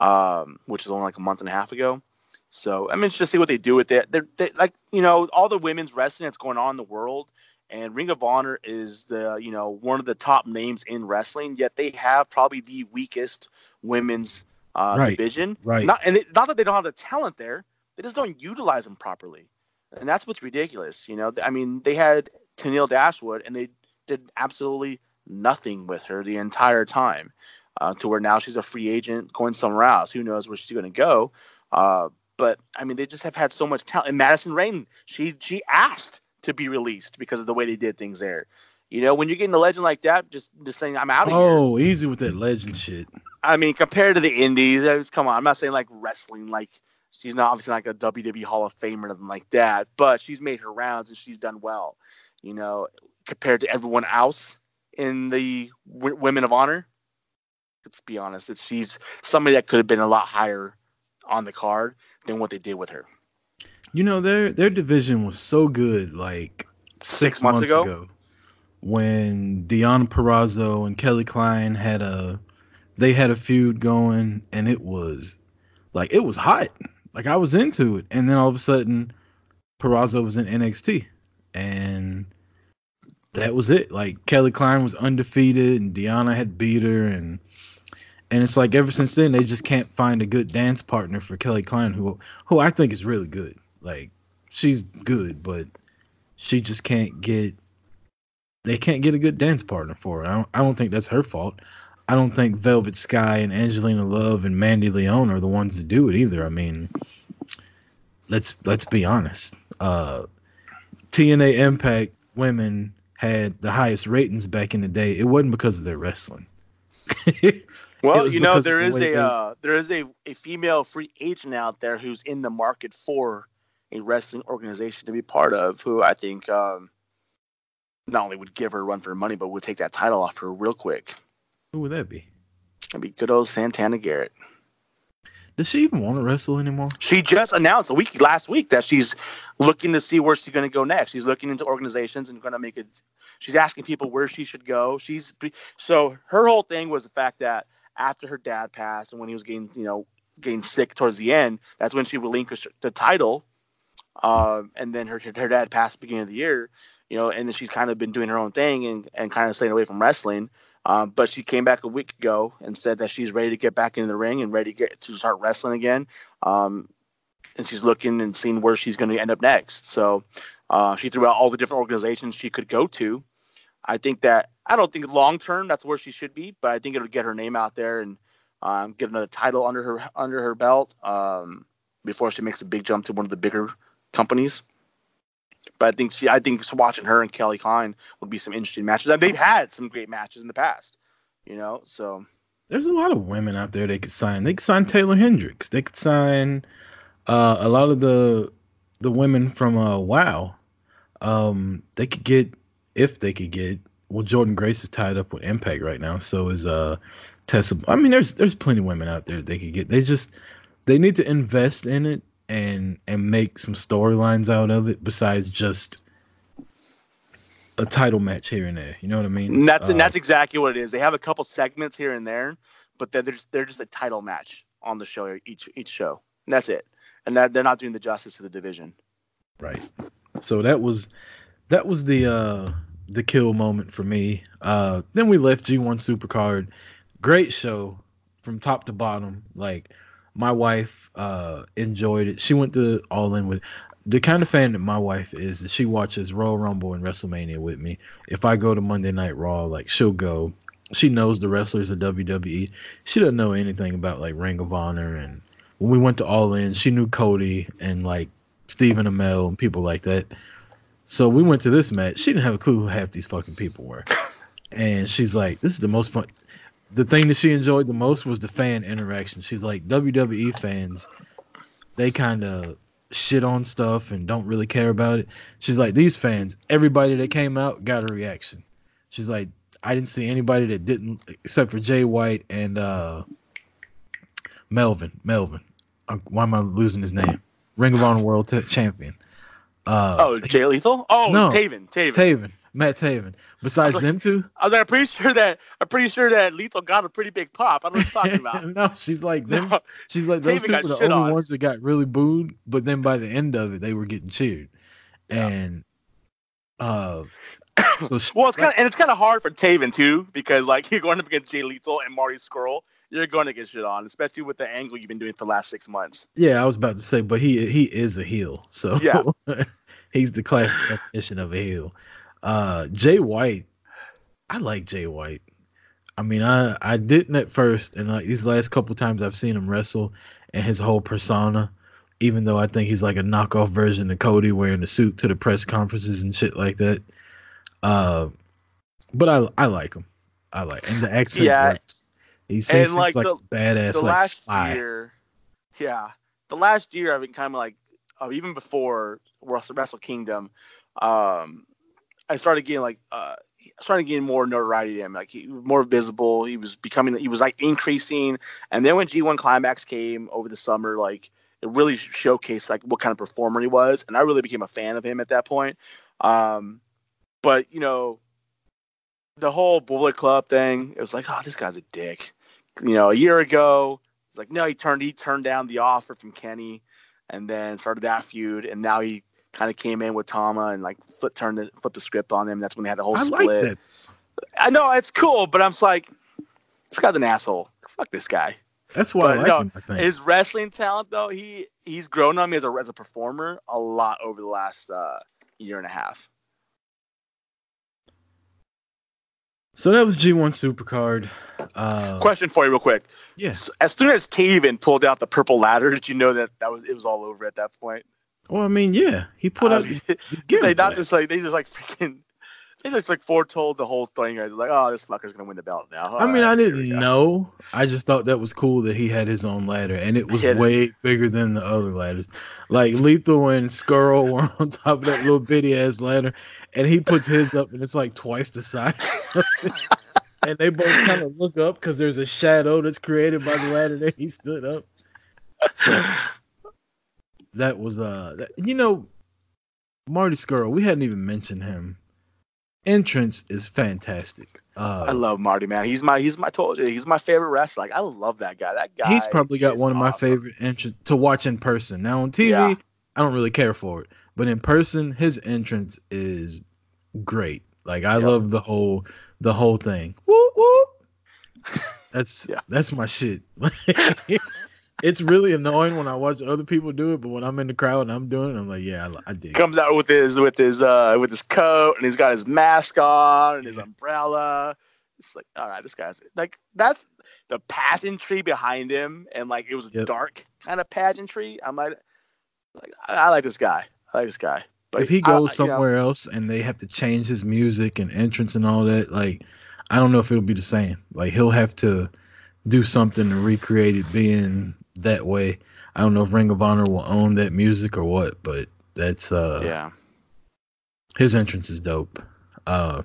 Speaker 4: um, which was only like a month and a half ago. So I mean, it's just see what they do with it. They're they, like you know all the women's wrestling that's going on in the world, and Ring of Honor is the you know one of the top names in wrestling. Yet they have probably the weakest women's uh,
Speaker 3: Right.
Speaker 4: division.
Speaker 3: Right.
Speaker 4: Not and it, not that they don't have the talent there, they just don't utilize them properly, and that's what's ridiculous. You know, I mean, they had Tenille Dashwood, and they did absolutely nothing with her the entire time, uh, to where now she's a free agent going somewhere else. Who knows where she's going to go? Uh, but I mean, they just have had so much talent. And Madison Rayne, she she asked to be released because of the way they did things there. You know, when you're getting a legend like that, just just saying I'm out of here.
Speaker 3: Oh, easy with that legend shit.
Speaker 4: I mean, compared to the Indies, I was, come on. I'm not saying like wrestling, like she's not obviously like a WWE Hall of Fame or nothing like that, but she's made her rounds and she's done well. You know, compared to everyone else in the w- Women of Honor. Let's be honest. It's, she's somebody that could have been a lot higher on the card than what they did with her.
Speaker 3: You know their their division was so good like
Speaker 4: Six months ago?
Speaker 3: when Deonna Purrazzo and Kelly Klein had a they had a feud going and it was like it was hot. Like I was into it, and then all of a sudden, Perrazzo was in NXT, and that was it. Like Kelly Klein was undefeated, and Deonna had beat her, and and it's like ever since then they just can't find a good dance partner for Kelly Klein, who who I think is really good. Like she's good, but she just can't get they can't get a good dance partner for her. I don't, I don't think that's her fault. I don't think Velvet Sky and Angelina Love and Mandy Leon are the ones to do it either. I mean, let's let's be honest. Uh, TNA Impact women had the highest ratings back in the day. It wasn't because of their wrestling.
Speaker 4: Well, you know there is
Speaker 3: the
Speaker 4: a
Speaker 3: they-
Speaker 4: uh, there is a, a female free agent out there who's in the market for a wrestling organization to be part of, who I think um, not only would give her a run for her money, but would take that title off her real quick.
Speaker 3: Who would that be?
Speaker 4: That'd be good old Santana Garrett.
Speaker 3: Does she even want to wrestle anymore?
Speaker 4: She just announced a week last week that she's looking to see where she's going to go next. She's looking into organizations and going to make it. She's asking people where she should go. She's so her whole thing was the fact that after her dad passed and when he was getting you know getting sick towards the end, that's when she relinquished the title. Um, and then her her dad passed beginning of the year, you know, and then she's kind of been doing her own thing and, and kind of staying away from wrestling. Um, but she came back a week ago and said that she's ready to get back in the ring and ready to get to start wrestling again. Um, and she's looking and seeing where she's going to end up next. So uh, she threw out all the different organizations she could go to. I think that I don't think long term that's where she should be, but I think it'll get her name out there and um, get another title under her under her belt um, before she makes a big jump to one of the bigger companies. But I think she, I think watching her and Kelly Klein would be some interesting matches, and they've had some great matches in the past, you know. So
Speaker 3: There's a lot of women out there they could sign. They could sign Taylor Hendricks. They could sign uh, a lot of the the women from uh, WoW. Um, they could get if they could get. Well, Jordan Grace is tied up with Impact right now, so is uh Tessa. I mean, there's there's plenty of women out there they could get. They just they need to invest in it and and make some storylines out of it besides just a title match here and there. You know what I mean?
Speaker 4: and that's and
Speaker 3: Uh,
Speaker 4: that's exactly what it is. They have a couple segments here and there, but they're just they're just a title match on the show each each show, and that's it. And that they're not doing the justice to the division.
Speaker 3: Right. So that was that was the uh the kill moment for me. Uh then we left G1 Supercard. Great show from top to bottom. Like my wife uh enjoyed it. She went to all in with the kind of fan that my wife is that she watches Royal Rumble and WrestleMania with me. If I go to Monday Night Raw, like she'll go. She knows the wrestlers of WWE. She doesn't know anything about like Ring of Honor and when we went to All In, she knew Cody and like Stephen Amell and people like that. So we went to this match. She didn't have a clue who half these fucking people were. And she's like, this is the most fun. The thing that she enjoyed the most was the fan interaction. She's like, WWE fans, they kind of shit on stuff and don't really care about it. She's like, these fans, everybody that came out got a reaction. She's like, I didn't see anybody that didn't, except for Jay White and uh, Melvin. Melvin. Why am I losing his name? Ring of Honor World T- Champion. Uh,
Speaker 4: Oh, Jay Lethal? Oh,
Speaker 3: No.
Speaker 4: Taven, Taven.
Speaker 3: Taven, Matt Taven. Besides
Speaker 4: was
Speaker 3: them two,
Speaker 4: I was like, I'm pretty sure that I'm pretty sure that Lethal got a pretty big pop. I don't know what you're talking about.
Speaker 3: no, she's like them.
Speaker 4: No,
Speaker 3: She's like those
Speaker 4: Taven
Speaker 3: two were the only
Speaker 4: on.
Speaker 3: ones that got really booed, but then by the end of it, they were getting cheered.
Speaker 4: Yeah.
Speaker 3: And uh, so she,
Speaker 4: well, it's kind of and it's kind of hard for Taven too because like you're going up against Jay Lethal and Marty Scurll, you're going to get shit on, especially with the angle you've been doing for the last six months.
Speaker 3: yeah, I was about to say, but he he is a heel, so
Speaker 4: Yeah.
Speaker 3: he's the classic definition of a heel. Uh, Jay White, I like Jay White. I mean, I I didn't at first, and like these last couple times I've seen him wrestle and his whole persona, even though I think he's like a knockoff version of Cody wearing the suit to the press conferences and shit like that. Uh, but I I like him. I like and the accent
Speaker 4: Yeah.
Speaker 3: works. He seems
Speaker 4: like,
Speaker 3: like,
Speaker 4: the-
Speaker 3: badass
Speaker 4: the
Speaker 3: like
Speaker 4: last
Speaker 3: spy.
Speaker 4: year, yeah, the last year I've been kind of like, uh, even before Wrestle, Wrestle Kingdom, um, I started getting like uh started getting more notoriety to him. Like he more visible. He was becoming he was like increasing. And then when G1 Climax came over the summer, like it really showcased like what kind of performer he was. And I really became a fan of him at that point. Um, but you know, the whole Bullet Club thing, it was like, oh, this guy's a dick. You know, a year ago, it's like, no, he turned he turned down the offer from Kenny, and then started that feud, and now he kind of came in with Tama and like flip turned the flip the script on him. That's when they had the whole
Speaker 3: I
Speaker 4: split.
Speaker 3: that.
Speaker 4: I know it's cool, but I'm just like, this guy's an asshole. Fuck this guy.
Speaker 3: That's why I like
Speaker 4: no,
Speaker 3: him. I think.
Speaker 4: His wrestling talent, though, he he's grown on me as a as a performer a lot over the last uh, year and a half.
Speaker 3: so that was G1 Supercard. Uh,
Speaker 4: Question for you, real quick.
Speaker 3: yes.
Speaker 4: As soon as Taven pulled out the purple ladder, did you know that that was it was all over at that point?
Speaker 3: Well, I mean, yeah, he put
Speaker 4: Uh,
Speaker 3: up. the
Speaker 4: they not just like they just like freaking they just like foretold the whole thing. They're like, oh, this fucker's gonna win the belt now.
Speaker 3: I mean, I
Speaker 4: Alright, here we
Speaker 3: didn't know. I just thought that was cool that he had his own ladder, and it was
Speaker 4: Yeah.
Speaker 3: way bigger than the other ladders. Like Lethal and Scurll were on top of that little bitty ass ladder, and he puts his up, and it's like twice the size. and they both kind of look up because there's a shadow that's created by the ladder that he stood up. So that was uh, that, you know, Marty Scurll. We hadn't even mentioned him. Entrance is fantastic. Uh,
Speaker 4: I love Marty, man. He's my he's my told you he's my favorite wrestler. Like I love that guy. That guy.
Speaker 3: He's probably got one of my favorite entrance to watch in person. Now on TV,
Speaker 4: Yeah.
Speaker 3: I don't really care for it, but in person, his entrance is great. Like I
Speaker 4: Yep.
Speaker 3: love the whole the whole thing. Whoop, whoop. That's
Speaker 4: Yeah.
Speaker 3: that's my shit. it's really annoying when I watch other people do it, but when I'm in the crowd and I'm doing it, I'm like, yeah, I, I it.
Speaker 4: Comes out with his with his uh with his coat and he's got his mask on and his umbrella. It's like, all right, this guy's like that's the pageantry behind him, and like it was a
Speaker 3: Yep.
Speaker 4: dark kind of pageantry. I might like I, I like this guy. I like this guy. But
Speaker 3: if he
Speaker 4: I-
Speaker 3: goes
Speaker 4: you know,
Speaker 3: somewhere else and they have to change his music and entrance and all that, like I don't know if it'll be the same. Like he'll have to do something to recreate it being that way. I don't know if Ring of Honor will own that music or what, but that's uh
Speaker 4: yeah,
Speaker 3: his entrance is dope. Uh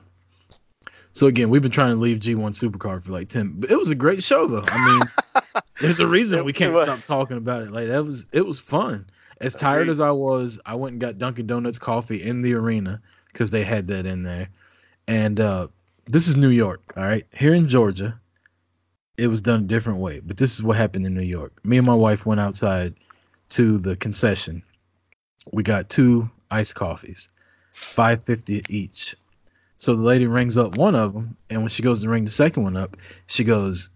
Speaker 3: so again, we've been trying to leave G1 Supercard for like 10 but it was a great show though. I mean, there's a reason we can't stop talking about it. Like that was it was fun. As tired as I was, I went and got Dunkin' Donuts coffee in the arena because they had that in there. And uh, this is New York, all right. Here in Georgia, it was done a different way, but this is what happened in New York. Me and my wife went outside to the concession. We got two iced coffees, five fifty each. So the lady rings up one of them, and when she goes to ring the second one up, she goes,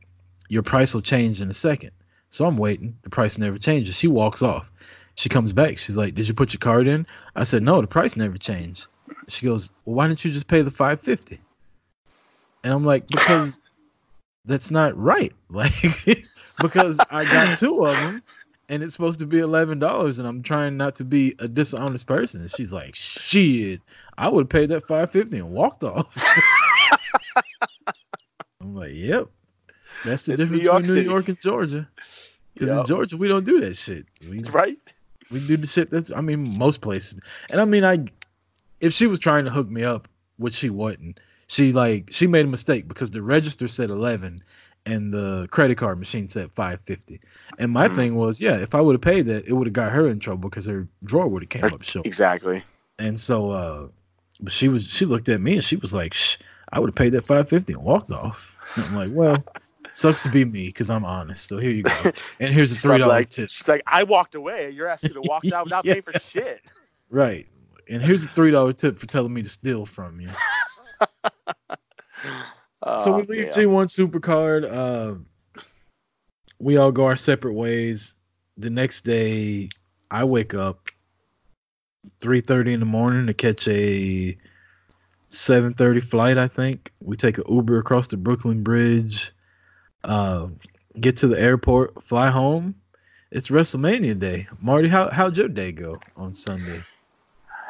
Speaker 3: "Your price will change in a second. So I'm waiting. The price never changes. She walks off. She comes back. She's like, "Did you put your card in?" I said, "No, the price never changed." She goes, "Well, why didn't you just pay the 550?" And I'm like, "Because that's not right. Like because I got two of them and it's supposed to be $11 and I'm trying not to be a dishonest person." And she's like, "Shit, I would paid that 550 and walked off." I'm like, "Yep." That's the
Speaker 4: It's
Speaker 3: difference
Speaker 4: York
Speaker 3: between New York and Georgia. Because in Georgia, we don't do that shit. We,
Speaker 4: right.
Speaker 3: we do the shit that's I mean most places. And I mean I if she was trying to hook me up, which she wasn't, she like she made a mistake because the register said 11 and the credit card machine said 550. And my
Speaker 4: Mhm.
Speaker 3: thing was, yeah, if I would have paid that, it would have got her in trouble because her drawer would have came
Speaker 4: Her-
Speaker 3: up short.
Speaker 4: Exactly.
Speaker 3: And so uh but she was she looked at me and she was like, Shh, I would have paid that 550 and walked off. And I'm like, well, sucks to be me because I'm honest. So here you go. And here's a three dollar
Speaker 4: like,
Speaker 3: tip.
Speaker 4: She's like, I walked away. You're asking to walk out without
Speaker 3: Yeah.
Speaker 4: paying for shit.
Speaker 3: Right. And here's a three dollar tip for telling me to steal from you. so we leave
Speaker 4: damn.
Speaker 3: G1 Supercard. Uh, we all go our separate ways. The next day, I wake up 3:30 in the morning to catch a 7:30 flight. I think we take an Uber across the Brooklyn Bridge, uh, get to the airport, fly home. It's WrestleMania day. Marty, how how'd your day go on Sunday?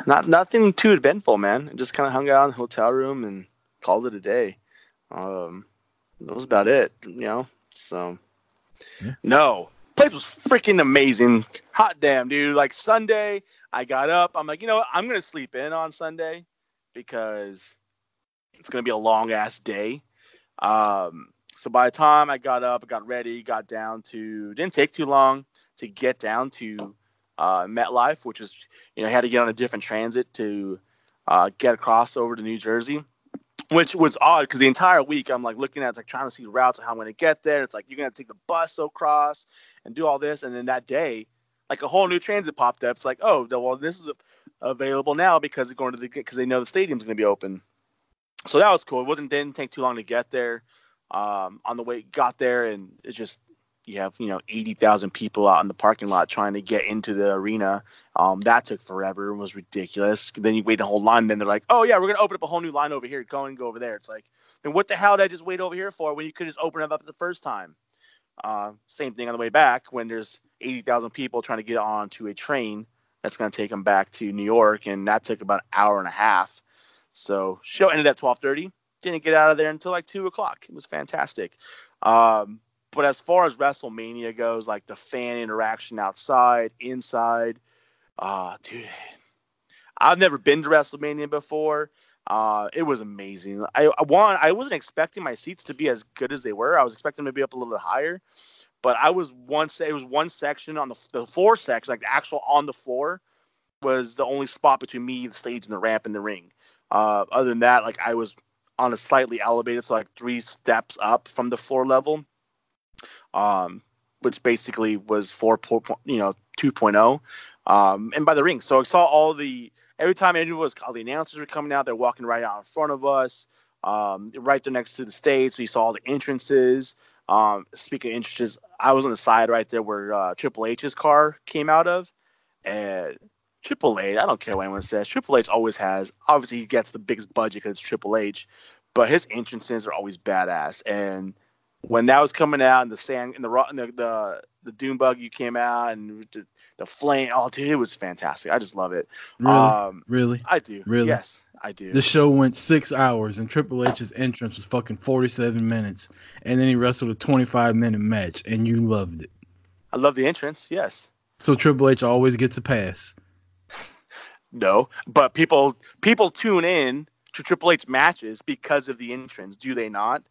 Speaker 4: Not nothing too eventful, man. Just kind of hung out in the hotel room and called it a day. Um, that was about it, you know. So,
Speaker 3: Yeah.
Speaker 4: no, place was freaking amazing. Hot damn, dude! Like Sunday, I got up. I'm like, you know what? I'm gonna sleep in on Sunday. because it's gonna be a long ass day. Um, so by the time I got up, I got ready, got down to didn't take too long to get down to uh, MetLife, which was you know had to get on a different transit to uh, get across over to New Jersey, which was odd because the entire week I'm like looking at like trying to see routes of how I'm going to get there. It's like you're going to take the bus across and do all this, and then that day, like a whole new transit popped up. It's like oh well this is available now because they're going to the because they know the stadium's going to be open. So that was cool. It wasn't didn't take too long to get there. Um, on the way, got there, and it just you have you know 80,000 people out in the parking lot trying to get into the arena. Um, that took forever and was ridiculous. Then you wait a whole line. Then they're like, oh yeah, we're gonna open up a whole new line over here. Go and go over there. It's like, then what the hell did I just wait over here for when you could just open it up the first time? Uh, same thing on the way back when there's 80,000 people trying to get onto a train that's gonna take them back to New York, and that took about an hour and a half. So show ended at 12:30. Didn't get out of there until like two o'clock. It was fantastic. Um, but as far as WrestleMania goes, like the fan interaction outside, inside, uh, dude, I've never been to WrestleMania before. Uh, it was amazing. I, I one, I wasn't expecting my seats to be as good as they were. I was expecting them to be up a little bit higher, but I was one. It was one section on the the floor section, like the actual on the floor, was the only spot between me, the stage, and the ramp and the ring. Uh, other than that, like I was on a slightly elevated, so like three steps up from the floor level um, which basically was 4. you know 2.0, um, and by the ring. So I saw all the every time anyone was all the announcers were coming out, they're walking right out in front of us, um, right there next to the stage. So you saw all the entrances. Um, speaking of entrances, I was on the side right there where uh, Triple H's car came out of, and Triple H, I don't care what anyone says. Triple H always has. Obviously, he gets the biggest budget because it's Triple H, but his entrances are always badass. And when that was coming out and the sand and the and the the, the dune buggy came out and the, the flame oh dude it was fantastic. I just love it.
Speaker 3: Really? Um, really?
Speaker 4: I do.
Speaker 3: Really?
Speaker 4: Yes i do.
Speaker 3: The show went six hours and triple h's entrance was fucking 47 minutes and then he wrestled a 25 minute match and you loved it.
Speaker 4: I love the entrance yes.
Speaker 3: So triple h always gets a pass.
Speaker 4: No but people people tune in to triple h matches because of the entrance do they not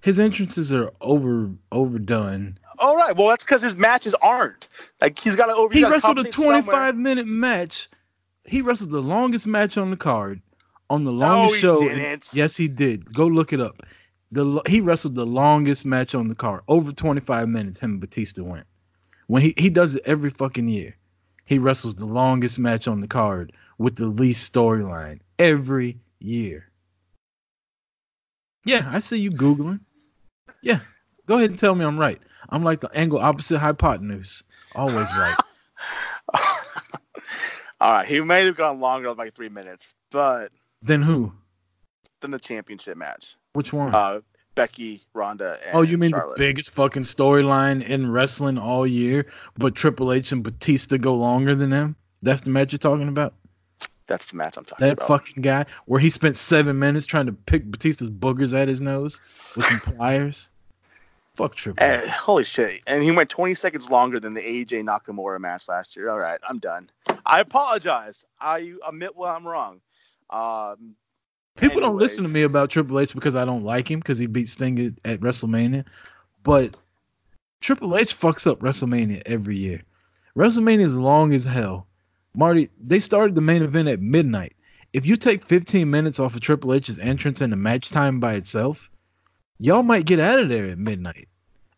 Speaker 3: his entrances are over overdone.
Speaker 4: All right, well that's because his matches aren't. Like he's got to over.
Speaker 3: He wrestled a 25 somewhere. minute match. He wrestled the longest match on the card, on the longest no, show.
Speaker 4: Didn't.
Speaker 3: Yes, he did. Go look it up. The he wrestled the longest match on the card, over 25 minutes. Him and Batista went. When he he does it every fucking year. He wrestles the longest match on the card with the least storyline every year. Yeah, I see you googling. Yeah. Go ahead and tell me I'm right. I'm like the angle opposite hypotenuse. Always right.
Speaker 4: All right. He may have gone longer than like three minutes, but.
Speaker 3: Then who?
Speaker 4: Then the championship match.
Speaker 3: Which one?
Speaker 4: Uh, Becky, Ronda, and
Speaker 3: Oh, you mean
Speaker 4: Charlotte.
Speaker 3: the biggest fucking storyline in wrestling all year, but Triple H and Batista go longer than them? That's the match you're talking about?
Speaker 4: That's the match I'm talking
Speaker 3: that
Speaker 4: about.
Speaker 3: That fucking guy where he spent seven minutes trying to pick Batista's boogers at his nose with some pliers. Fuck Triple
Speaker 4: H. holy shit! And he went 20 seconds longer than the AJ Nakamura match last year. All right, I'm done. I apologize. I admit when I'm wrong. Um,
Speaker 3: People anyways. don't listen to me about Triple H because I don't like him because he beat Sting at WrestleMania, but Triple H fucks up WrestleMania every year. WrestleMania is long as hell. Marty, they started the main event at midnight. If you take 15 minutes off of Triple H's entrance and the match time by itself, y'all might get out of there at midnight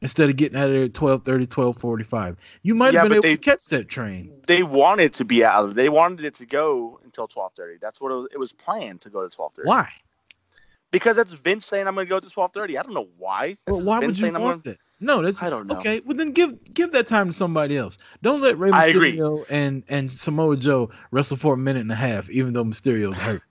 Speaker 3: instead of getting out of there at 12:30, 12:45. You might have been able they, to catch that train.
Speaker 4: They wanted to be out of. They wanted it to go until 12:30. That's what it was, it was planned to go to 12:30.
Speaker 3: Why?
Speaker 4: Because that's Vince saying I'm going to go to 12:30. I don't know why.
Speaker 3: Well, why
Speaker 4: Vince
Speaker 3: would you want that? No, that's
Speaker 4: I don't know.
Speaker 3: Okay, well then give give that time to somebody else. Don't let Rey Mysterio and and Samoa Joe wrestle for a minute and a half, even though Mysterio's hurt.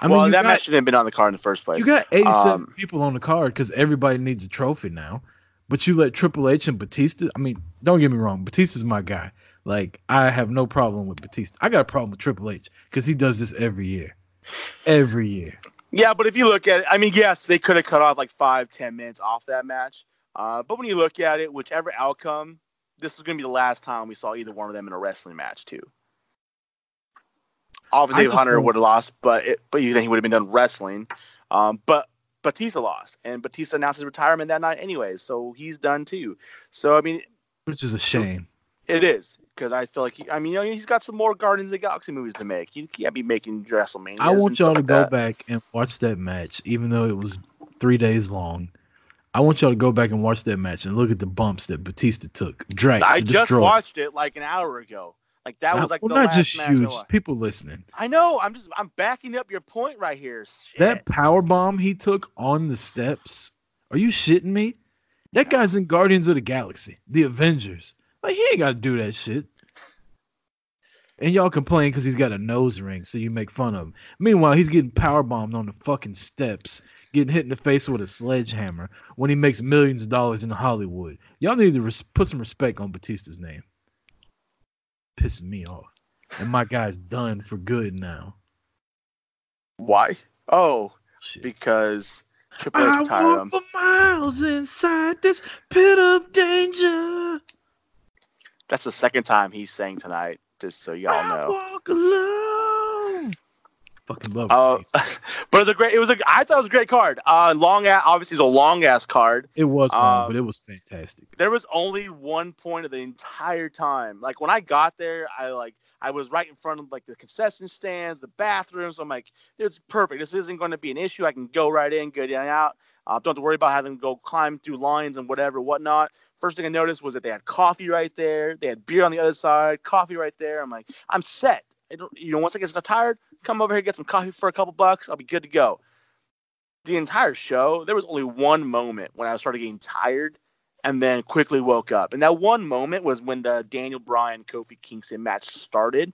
Speaker 4: I well, mean, that got, match shouldn't have been on the card in the first place.
Speaker 3: You got 87 um, people on the card because everybody needs a trophy now. But you let Triple H and Batista. I mean, don't get me wrong, Batista's my guy. Like I have no problem with Batista. I got a problem with Triple H because he does this every year, every year.
Speaker 4: Yeah, but if you look at it, I mean, yes, they could have cut off like five, ten minutes off that match. Uh, but when you look at it, whichever outcome, this is going to be the last time we saw either one of them in a wrestling match, too. Obviously, Hunter would have lost, but it, but you think he would have been done wrestling. Um, but Batista lost, and Batista announced his retirement that night anyways, so he's done too. So I mean,
Speaker 3: which is a shame.
Speaker 4: it is because I feel like he, I mean, you know, he's got some more Guardians of the Galaxy movies to make. You can't be making WrestleMania.
Speaker 3: I want y'all to go back and watch that match, even though it was three days long. I want y'all to go back and watch that match and look at the bumps that Batista took. Drax
Speaker 4: I just
Speaker 3: destroy.
Speaker 4: watched it like an hour ago. Like that was like
Speaker 3: well,
Speaker 4: the
Speaker 3: not
Speaker 4: last
Speaker 3: just
Speaker 4: match. I
Speaker 3: people listening.
Speaker 4: I know. I'm just I'm backing up your point right here. Shit.
Speaker 3: That power bomb he took on the steps. Are you shitting me? That guy's in Guardians of the Galaxy, the Avengers. Like he ain't got to do that shit. And y'all complain because he's got a nose ring, so you make fun of him. Meanwhile, he's getting power bombed on the fucking steps, getting hit in the face with a sledgehammer when he makes millions of dollars in Hollywood. Y'all need to res- put some respect on Batista's name. Pissing me off. And my guy's done for good now.
Speaker 4: Why? Oh,
Speaker 3: Shit.
Speaker 4: because Triple H
Speaker 3: I
Speaker 4: retired him.
Speaker 3: for miles inside this pit of danger.
Speaker 4: That's the second time he's saying tonight. Just so y'all
Speaker 3: I
Speaker 4: know.
Speaker 3: walk alone. Fucking love
Speaker 4: Uh, but it was a great. It was a. I thought it was a great card. Uh, long. a- Obviously, it's a long ass card.
Speaker 3: It was long,
Speaker 4: um,
Speaker 3: but it was fantastic.
Speaker 4: there was only one point of the entire time. Like when I got there, I like I was right in front of like the concession stands, the bathrooms. I'm like, it's perfect. This isn't going to be an issue. I can go right in, get in out. Uh, don't have to worry about having to go climb through lines and whatever, whatnot. First thing I noticed was that they had coffee right there. They had beer on the other side, coffee right there. I'm like, I'm set. You know, once I get tired, come over here, get some coffee for a couple bucks. I'll be good to go. The entire show, there was only one moment when I started getting tired and then quickly woke up. And that one moment was when the Daniel Bryan Kofi Kingston match started.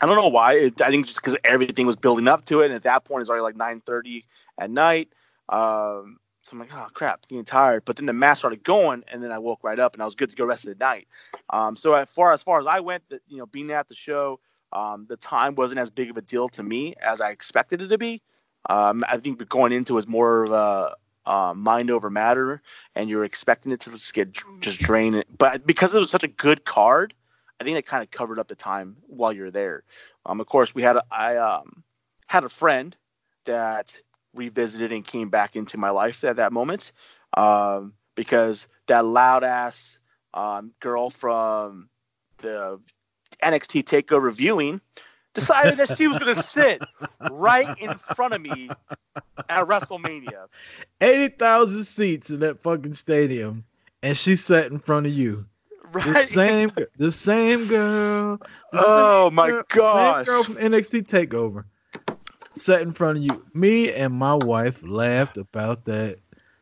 Speaker 4: I don't know why. It, I think just because everything was building up to it, and at that point it's already like 9:30 at night. Um, so I'm like, oh crap, I'm getting tired. But then the match started going, and then I woke right up, and I was good to go rest of the night. Um, so as far as far as I went, the, you know, being at the show, um, the time wasn't as big of a deal to me as I expected it to be. Um, I think going into was more of a uh, mind over matter, and you're expecting it to just get just drain it. But because it was such a good card, I think it kind of covered up the time while you're there. Um, of course, we had a, I um, had a friend that revisited and came back into my life at that moment um, because that loud ass um, girl from the NXT Takeover viewing decided that she was going to sit right in front of me at WrestleMania.
Speaker 3: Eighty thousand seats in that fucking stadium, and she sat in front of you. The
Speaker 4: Right?
Speaker 3: same, the same girl. the
Speaker 4: Oh
Speaker 3: same
Speaker 4: my gosh.
Speaker 3: Same girl from NXT Takeover sat in front of you. Me and my wife laughed about that.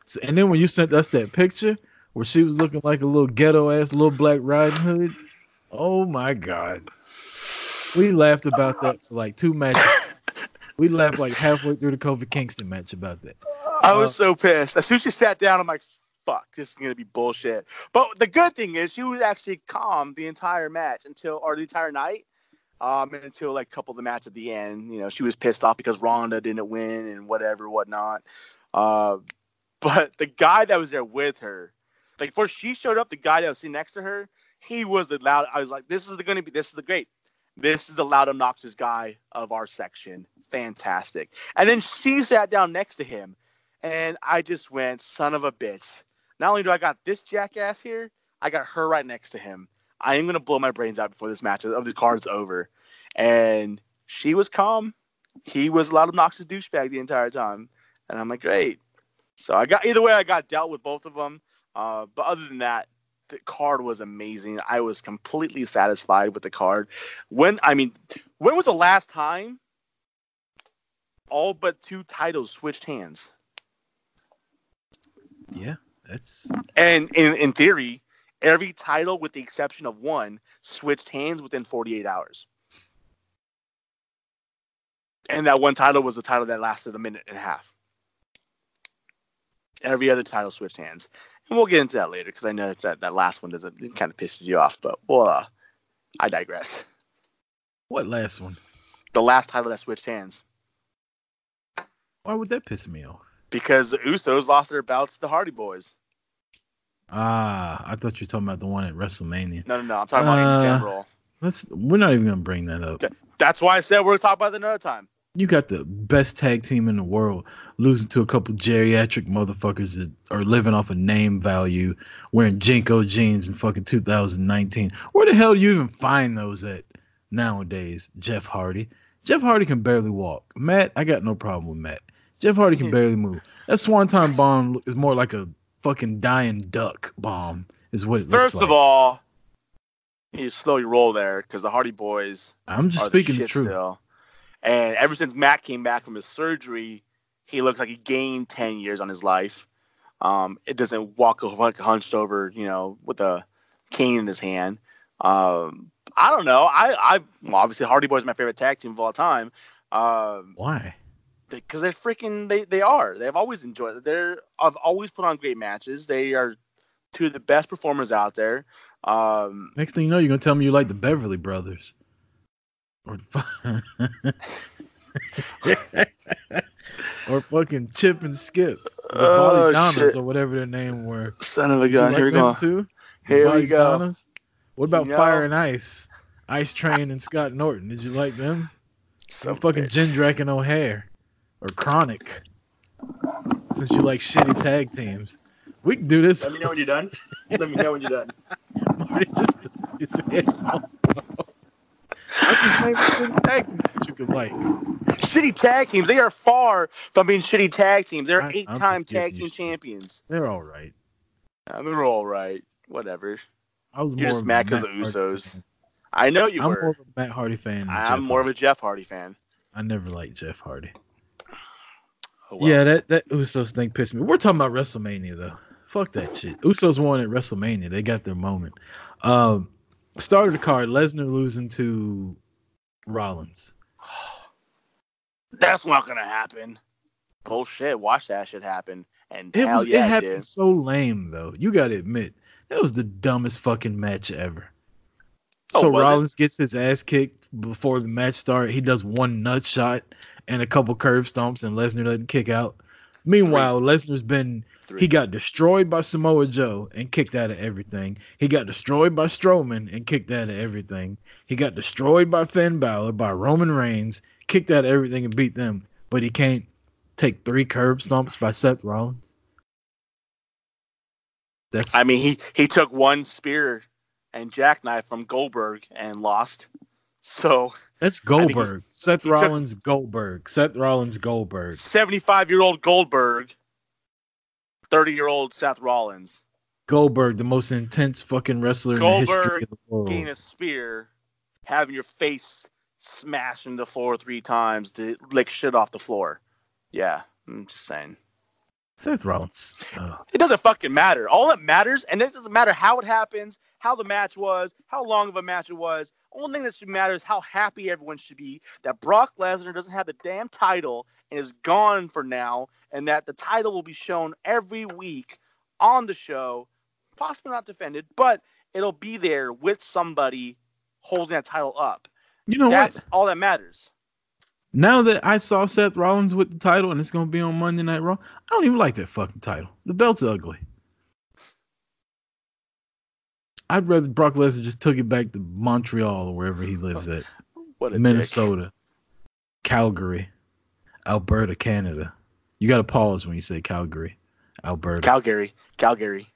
Speaker 3: So- And then when you sent us that picture where she was looking like a little ghetto ass little black riding hood, oh my god, we laughed about that for like two matches. We laughed like halfway through the Kofi Kingston match about that.
Speaker 4: I was so pissed. As soon as she sat down, I'm like, fuck, this is gonna be bullshit. But the good thing is she was actually calm the entire match until or the entire night. Um, until like couple of the match at the end, you know, she was pissed off because Ronda didn't win and whatever, whatnot. Uh, but the guy that was there with her, like before she showed up, the guy that was sitting next to her, he was the loud. I was like, this is going to be, this is the great, this is the loud, obnoxious guy of our section. Fantastic. And then she sat down next to him, and I just went, son of a bitch. Not only do I got this jackass here, I got her right next to him. I am gonna blow my brains out before this match of this card's over. And she was calm. He was a loud, obnoxious douchebag the entire time. And I'm like, great. So I got either way, I got dealt with both of them. Uh, but other than that, the card was amazing. I was completely satisfied with the card. When I mean, when was the last time all but two titles switched hands?
Speaker 3: Yeah, that's
Speaker 4: And in, in theory, every title, with the exception of one, switched hands within 48 hours. And that one title was the title that lasted a minute and a half. Every other title switched hands. And we'll get into that later because I know that that last one doesn't it kind of pisses you off, but well, uh, I digress.
Speaker 3: what last one?
Speaker 4: The last title that switched hands
Speaker 3: Why would that piss me off?
Speaker 4: because the Usos lost their bouts to the Hardy Boys.
Speaker 3: Ah, I thought you were talking about the one at WrestleMania.
Speaker 4: No, no, no. I'm talking about in
Speaker 3: Uh,
Speaker 4: general.
Speaker 3: Let's. We're not even gonna bring that up.
Speaker 4: That's why I said we're gonna talk about it another time.
Speaker 3: You got the best tag team in the world losing to a couple geriatric motherfuckers that are living off of name value, wearing JNCO jeans in fucking 2019. Where the hell do you even find those at nowadays? Jeff Hardy. Jeff Hardy can barely walk. Matt, I got no problem with Matt. Jeff Hardy can barely move. That Swanton bomb is more like a fucking dying duck bomb, is what it looks
Speaker 4: First
Speaker 3: like.
Speaker 4: of all, you need to slow your roll there because the Hardy Boys
Speaker 3: I'm just
Speaker 4: the
Speaker 3: speaking the
Speaker 4: shit
Speaker 3: truth.
Speaker 4: still. And ever since Matt came back from his surgery, he looks like he gained ten years on his life. Um, it doesn't walk like hunched over, you know, with a cane in his hand. Um, I don't know. I, I well, obviously Hardy Boys my favorite tag team of all time. Um,
Speaker 3: Why?
Speaker 4: Because they, are freaking they they are. They've always enjoyed. it. They're I've always put on great matches. They are two of the best performers out there. Um,
Speaker 3: Next thing you know, you're gonna tell me you like the Beverly Brothers. Or, or fucking Chip and Skip. The
Speaker 4: Oh, shit.
Speaker 3: or whatever their name were.
Speaker 4: son of a gun.
Speaker 3: like
Speaker 4: Here we go.
Speaker 3: Too?
Speaker 4: Here we go.
Speaker 3: What about
Speaker 4: You know-
Speaker 3: Fire and Ice? Ice Train and Scott Norton. Did you like them?
Speaker 4: Son
Speaker 3: Or
Speaker 4: of a
Speaker 3: fucking
Speaker 4: bitch.
Speaker 3: Jindrak and O'Haire. Or KroniK. Since you like shitty tag teams. We can do this.
Speaker 4: Let me know when you're done. Let me know when you're done.
Speaker 3: Marty just he said, "Oh, no." I'm just naming shitty tag teams that you could like.
Speaker 4: shitty tag teams. They are far from being shitty tag teams. They're
Speaker 3: I-
Speaker 4: eight-time tag team
Speaker 3: shit.
Speaker 4: champions.
Speaker 3: They're all right.
Speaker 4: Uh, they're all right. Whatever.
Speaker 3: I was
Speaker 4: You're
Speaker 3: more
Speaker 4: just
Speaker 3: mad because
Speaker 4: mad 'cause of
Speaker 3: Hardy
Speaker 4: Usos.
Speaker 3: fan.
Speaker 4: I know you
Speaker 3: I'm
Speaker 4: were.
Speaker 3: more of a Matt Hardy fan.
Speaker 4: I'm
Speaker 3: Jeff
Speaker 4: more of a Jeff Hardy fan.
Speaker 3: I never liked Jeff Hardy. Yeah, that that Usos thing pissed me. We're talking about WrestleMania though. Fuck that shit. Usos won at WrestleMania. They got their moment. Um, started the card. Lesnar losing to Rollins.
Speaker 4: That's not gonna happen. Bullshit. Watch that shit happen. And
Speaker 3: It was
Speaker 4: yeah,
Speaker 3: it
Speaker 4: it
Speaker 3: happened
Speaker 4: did.
Speaker 3: so lame though. You got to admit that was the dumbest fucking match ever.
Speaker 4: Oh,
Speaker 3: so
Speaker 4: was it?
Speaker 3: Rollins gets his ass kicked before the match started. He does one nut shot and a couple curb stomps, and Lesnar doesn't kick out. Meanwhile, Lesnar's been
Speaker 4: Three.
Speaker 3: he got destroyed by Samoa Joe and kicked out of everything. He got destroyed by Strowman and kicked out of everything. He got destroyed by Finn Balor, by Roman Reigns, kicked out of everything and beat them. But he can't take three curb stomps by Seth Rollins. That's
Speaker 4: I mean, he he took one spear and jackknife from Goldberg and lost. So
Speaker 3: that's
Speaker 4: he-
Speaker 3: Goldberg. Seth
Speaker 4: he took-
Speaker 3: Rollins Goldberg. Seth Rollins Goldberg.
Speaker 4: 75 year old Goldberg, 30 year old Seth Rollins,
Speaker 3: Goldberg, the most intense fucking wrestler in the history
Speaker 4: Goldberg
Speaker 3: of the world.
Speaker 4: getting a spear, having your face smashed into the floor three times to lick shit off the floor. Yeah, I'm just saying.
Speaker 3: Seth Rollins.
Speaker 4: It doesn't fucking matter. All that matters, and it doesn't matter how it happens, how the match was, how long of a match it was. Only thing that should matter is how happy everyone should be that Brock Lesnar doesn't have the damn title and is gone for now, and that the title will be shown every week on the show, possibly not defended, but it'll be there with somebody holding that title up.
Speaker 3: You know
Speaker 4: That's
Speaker 3: what?
Speaker 4: all that matters.
Speaker 3: Now that I saw Seth Rollins with the title and it's gonna be on Monday Night Raw, I don't even like that fucking title. The belt's ugly. I'd rather Brock Lesnar just took it back to Montreal or wherever he lives at.
Speaker 4: What a dick.
Speaker 3: Minnesota, Calgary, Alberta, Canada. You gotta pause when you say Calgary, Alberta.
Speaker 4: Calgary, Calgary.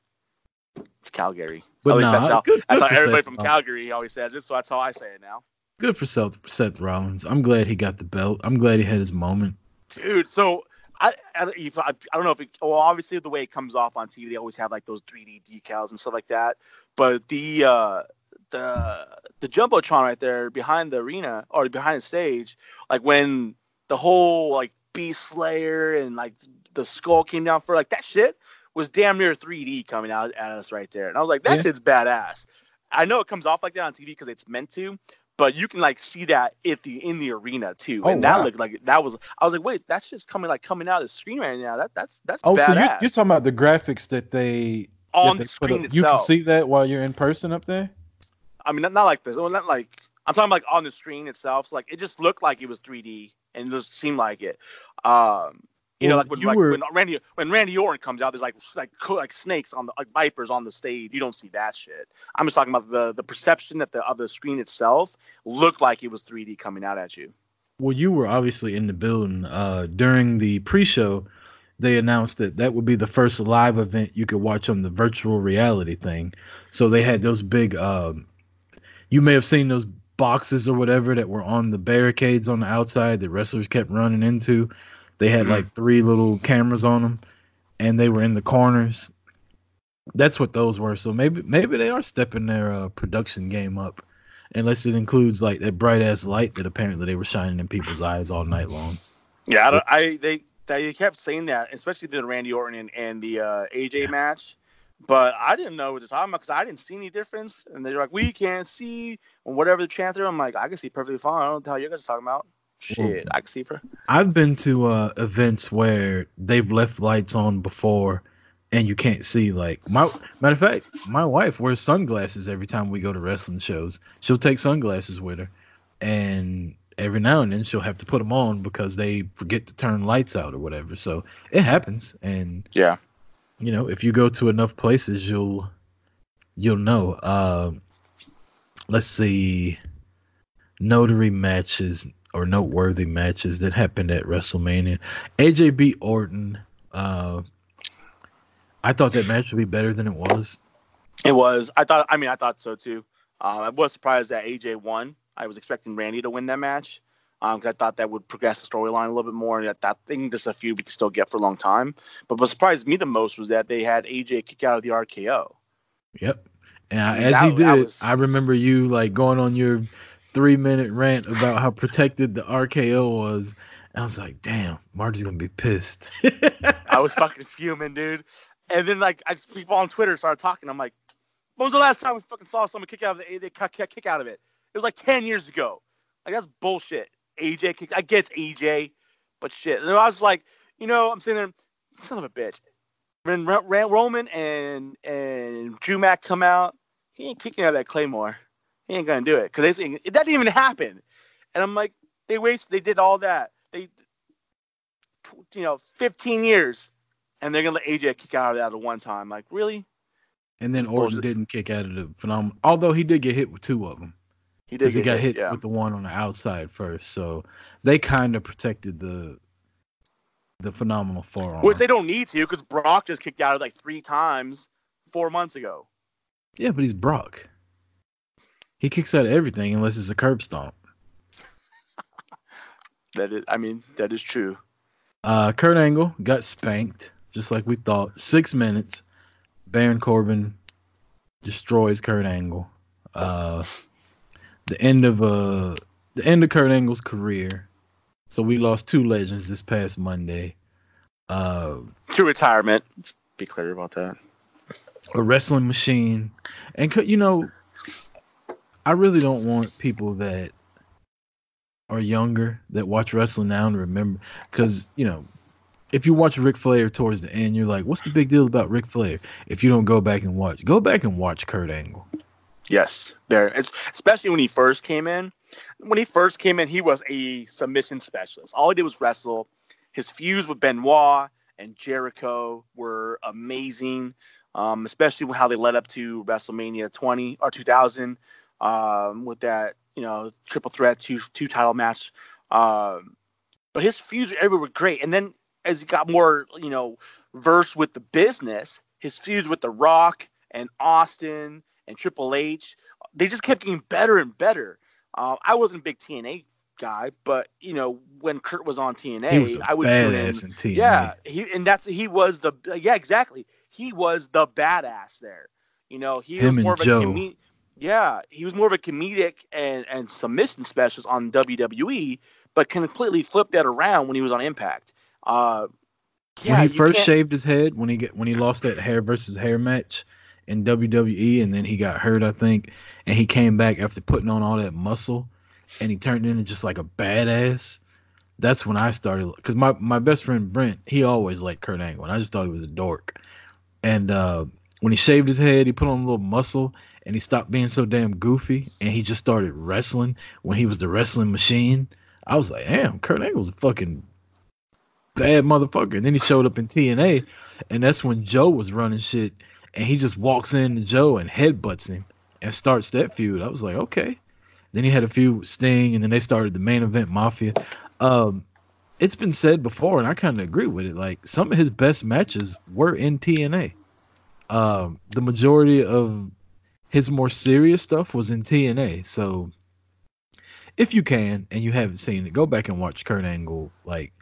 Speaker 4: It's Calgary.
Speaker 3: but nah,
Speaker 4: that's how,
Speaker 3: good,
Speaker 4: that's
Speaker 3: good
Speaker 4: how everybody
Speaker 3: Seth
Speaker 4: from Calgary always says it, so that's how I say it now.
Speaker 3: Good for Seth, Seth Rollins. I'm glad he got the belt. I'm glad he had his moment.
Speaker 4: Dude, so I I, don't- if- I I don't know if it, well obviously the way it comes off on TV they always have like those 3D decals and stuff like that, but the uh the the jumbotron right there behind the arena or behind the stage, like when the whole like Beast Slayer and like the skull came down for like that shit was damn near 3D coming out at us right there, and I was like that
Speaker 3: Yeah.
Speaker 4: shit's badass. I know it comes off like that on TV because it's meant to, but you can like see that if the in the arena too,
Speaker 3: Oh,
Speaker 4: and that
Speaker 3: wow.
Speaker 4: looked like that was. I was like, wait, that's just coming like coming out of the screen right now. That that's that's
Speaker 3: Oh, so you, you're talking about the graphics that they
Speaker 4: on
Speaker 3: that
Speaker 4: the
Speaker 3: they put
Speaker 4: screen.
Speaker 3: You can see that while you're in person up there.
Speaker 4: I mean, not, not like this. Well, not like I'm talking like on the screen itself. So like it just looked like it was 3D and it just seemed like it. Um, You know, like when
Speaker 3: you
Speaker 4: like
Speaker 3: were-
Speaker 4: when Randy when Randy Orton comes out, there's like like like snakes on the like vipers on the stage. You don't see that shit. I'm just talking about the the perception that the of the screen itself looked like it was 3D coming out at you.
Speaker 3: Well, you were obviously in the building uh, during the pre-show. They announced that that would be the first live event you could watch on the virtual reality thing. So they had those big. Um, you may have seen those boxes or whatever that were on the barricades on the outside that wrestlers kept running into. They had like three little cameras on them, and they were in the corners. That's what those were. So maybe maybe they are stepping their uh, production game up unless it includes like that bright ass light that apparently they were shining in people's eyes all night long.
Speaker 4: Yeah, I, don't, I they they kept saying that, especially the Randy Orton and, and the uh, AJ match. But I didn't know what they're talking about because I didn't see any difference. And they're like, "We can't see," and whatever the chants are. I'm like, I can see perfectly fine. I don't know what the hell you guys are talking about. Shit, I can see. Per-
Speaker 3: I've been to uh, events where they've left lights on before and you can't see like my matter of fact, my wife wears sunglasses every time we go to wrestling shows. She'll take sunglasses with her and every now and then she'll have to put them on because they forget to turn lights out or whatever. So it happens and
Speaker 4: yeah,
Speaker 3: you know, if you go to enough places, you'll you'll know. Uh, let's see, notary matches or noteworthy matches that happened at WrestleMania. AJ beat Orton. Uh, I thought that match would be better than it was.
Speaker 4: it was. I thought. I mean, I thought so too. Um, I was surprised that AJ won. I was expecting Randy to win that match because I thought that would progress the storyline a little bit more. And that, that thing, this a feud we can still get for a long time. But what surprised me the most was that they had AJ kick out of the RKO.
Speaker 3: Yep. And I, as he
Speaker 4: that- that
Speaker 3: did,
Speaker 4: was-
Speaker 3: I remember you like going on your three minute rant about how protected the RKO was. And I was like, damn, Marty's gonna be pissed.
Speaker 4: I was fucking fuming, dude. And then like I just people on Twitter started talking. I'm like, when was the last time we fucking saw someone kick out of the they kick, out of it? It was like ten years ago. Like that's bullshit. AJ kick. I get AJ, but shit. And I was like, you know, I'm sitting there, son of a bitch. When Ro- Ro- Roman and and Drew Mac come out, he ain't kicking out that Claymore. He ain't gonna do it because it didn't even happen. And I'm like, they wasted. They did all that. They, you know, 15 years and they're gonna let AJ kick out of that at one time. Like, really?
Speaker 3: and then Orton didn't kick out of the phenomenal. Although he did get hit with two of them.
Speaker 4: He did
Speaker 3: he
Speaker 4: get
Speaker 3: got hit
Speaker 4: yeah.
Speaker 3: with the one on the outside first. So they kind of protected the the phenomenal forearm.
Speaker 4: Which they don't need to because Brock just kicked out of like three times four months ago.
Speaker 3: yeah, but he's Brock. He kicks out everything unless it's a curb stomp.
Speaker 4: That is, I mean, that is true.
Speaker 3: Uh, Kurt Angle got spanked just like we thought. Six minutes. Baron Corbin destroys Kurt Angle. Uh, the end of uh the end of Kurt Angle's career. So we lost two legends this past Monday. Uh,
Speaker 4: To retirement. Let's be clear about that.
Speaker 3: a wrestling machine and you know i really don't want people that are younger that watch wrestling now and remember because you know if you watch Ric Flair towards the end, you're like, "What's the big deal about Ric Flair?" If you don't go back and watch, go back and watch Kurt Angle.
Speaker 4: Yes, there. It's, especially when he first came in. When he first came in, he was a submission specialist. All he did was wrestle. His feuds with Benoit and Jericho were amazing, um, especially with how they led up to WrestleMania 20 or 2000 um, with that you know triple threat two two title match. Um, but his feuds everywhere were great. And then as he got more you know versed with the business, his feuds with The Rock and Austin and Triple H, they just kept getting better and better. Uh, I wasn't a big TNA guy, but you know when Kurt was on TNA,
Speaker 3: was a
Speaker 4: I would tune in.
Speaker 3: in TNA.
Speaker 4: Yeah, he and that's he was the yeah exactly. He was the badass there. You know, he
Speaker 3: Him
Speaker 4: was more of a
Speaker 3: Joe.
Speaker 4: Yeah, he was more of a comedic and and submission specialist on WWE, but completely flipped that around when he was on Impact. Uh, yeah,
Speaker 3: when he first
Speaker 4: can't-
Speaker 3: shaved his head, when he get when he lost that hair versus hair match in WWE, and then he got hurt, I think, and he came back after putting on all that muscle, and he turned into just like a badass. That's when I started because my my best friend Brent, he always liked Kurt Angle, and I just thought he was a dork. And uh, when he shaved his head, he put on a little muscle, and he stopped being so damn goofy, and he just started wrestling when he was the wrestling machine. I was like, damn, Kurt Angle's a fucking bad motherfucker. And then he showed up in TNA, and that's when Joe was running shit, and he just walks in to Joe and headbutts him and starts that feud. I was like, okay. Then he had a few with Sting, and then they started the main event Mafia. Um, it's been said before, and I kind of agree with it. Like some of his best matches were in TNA. Um, the majority of his more serious stuff was in TNA. So if you can and you haven't seen it, go back and watch Kurt Angle. Like,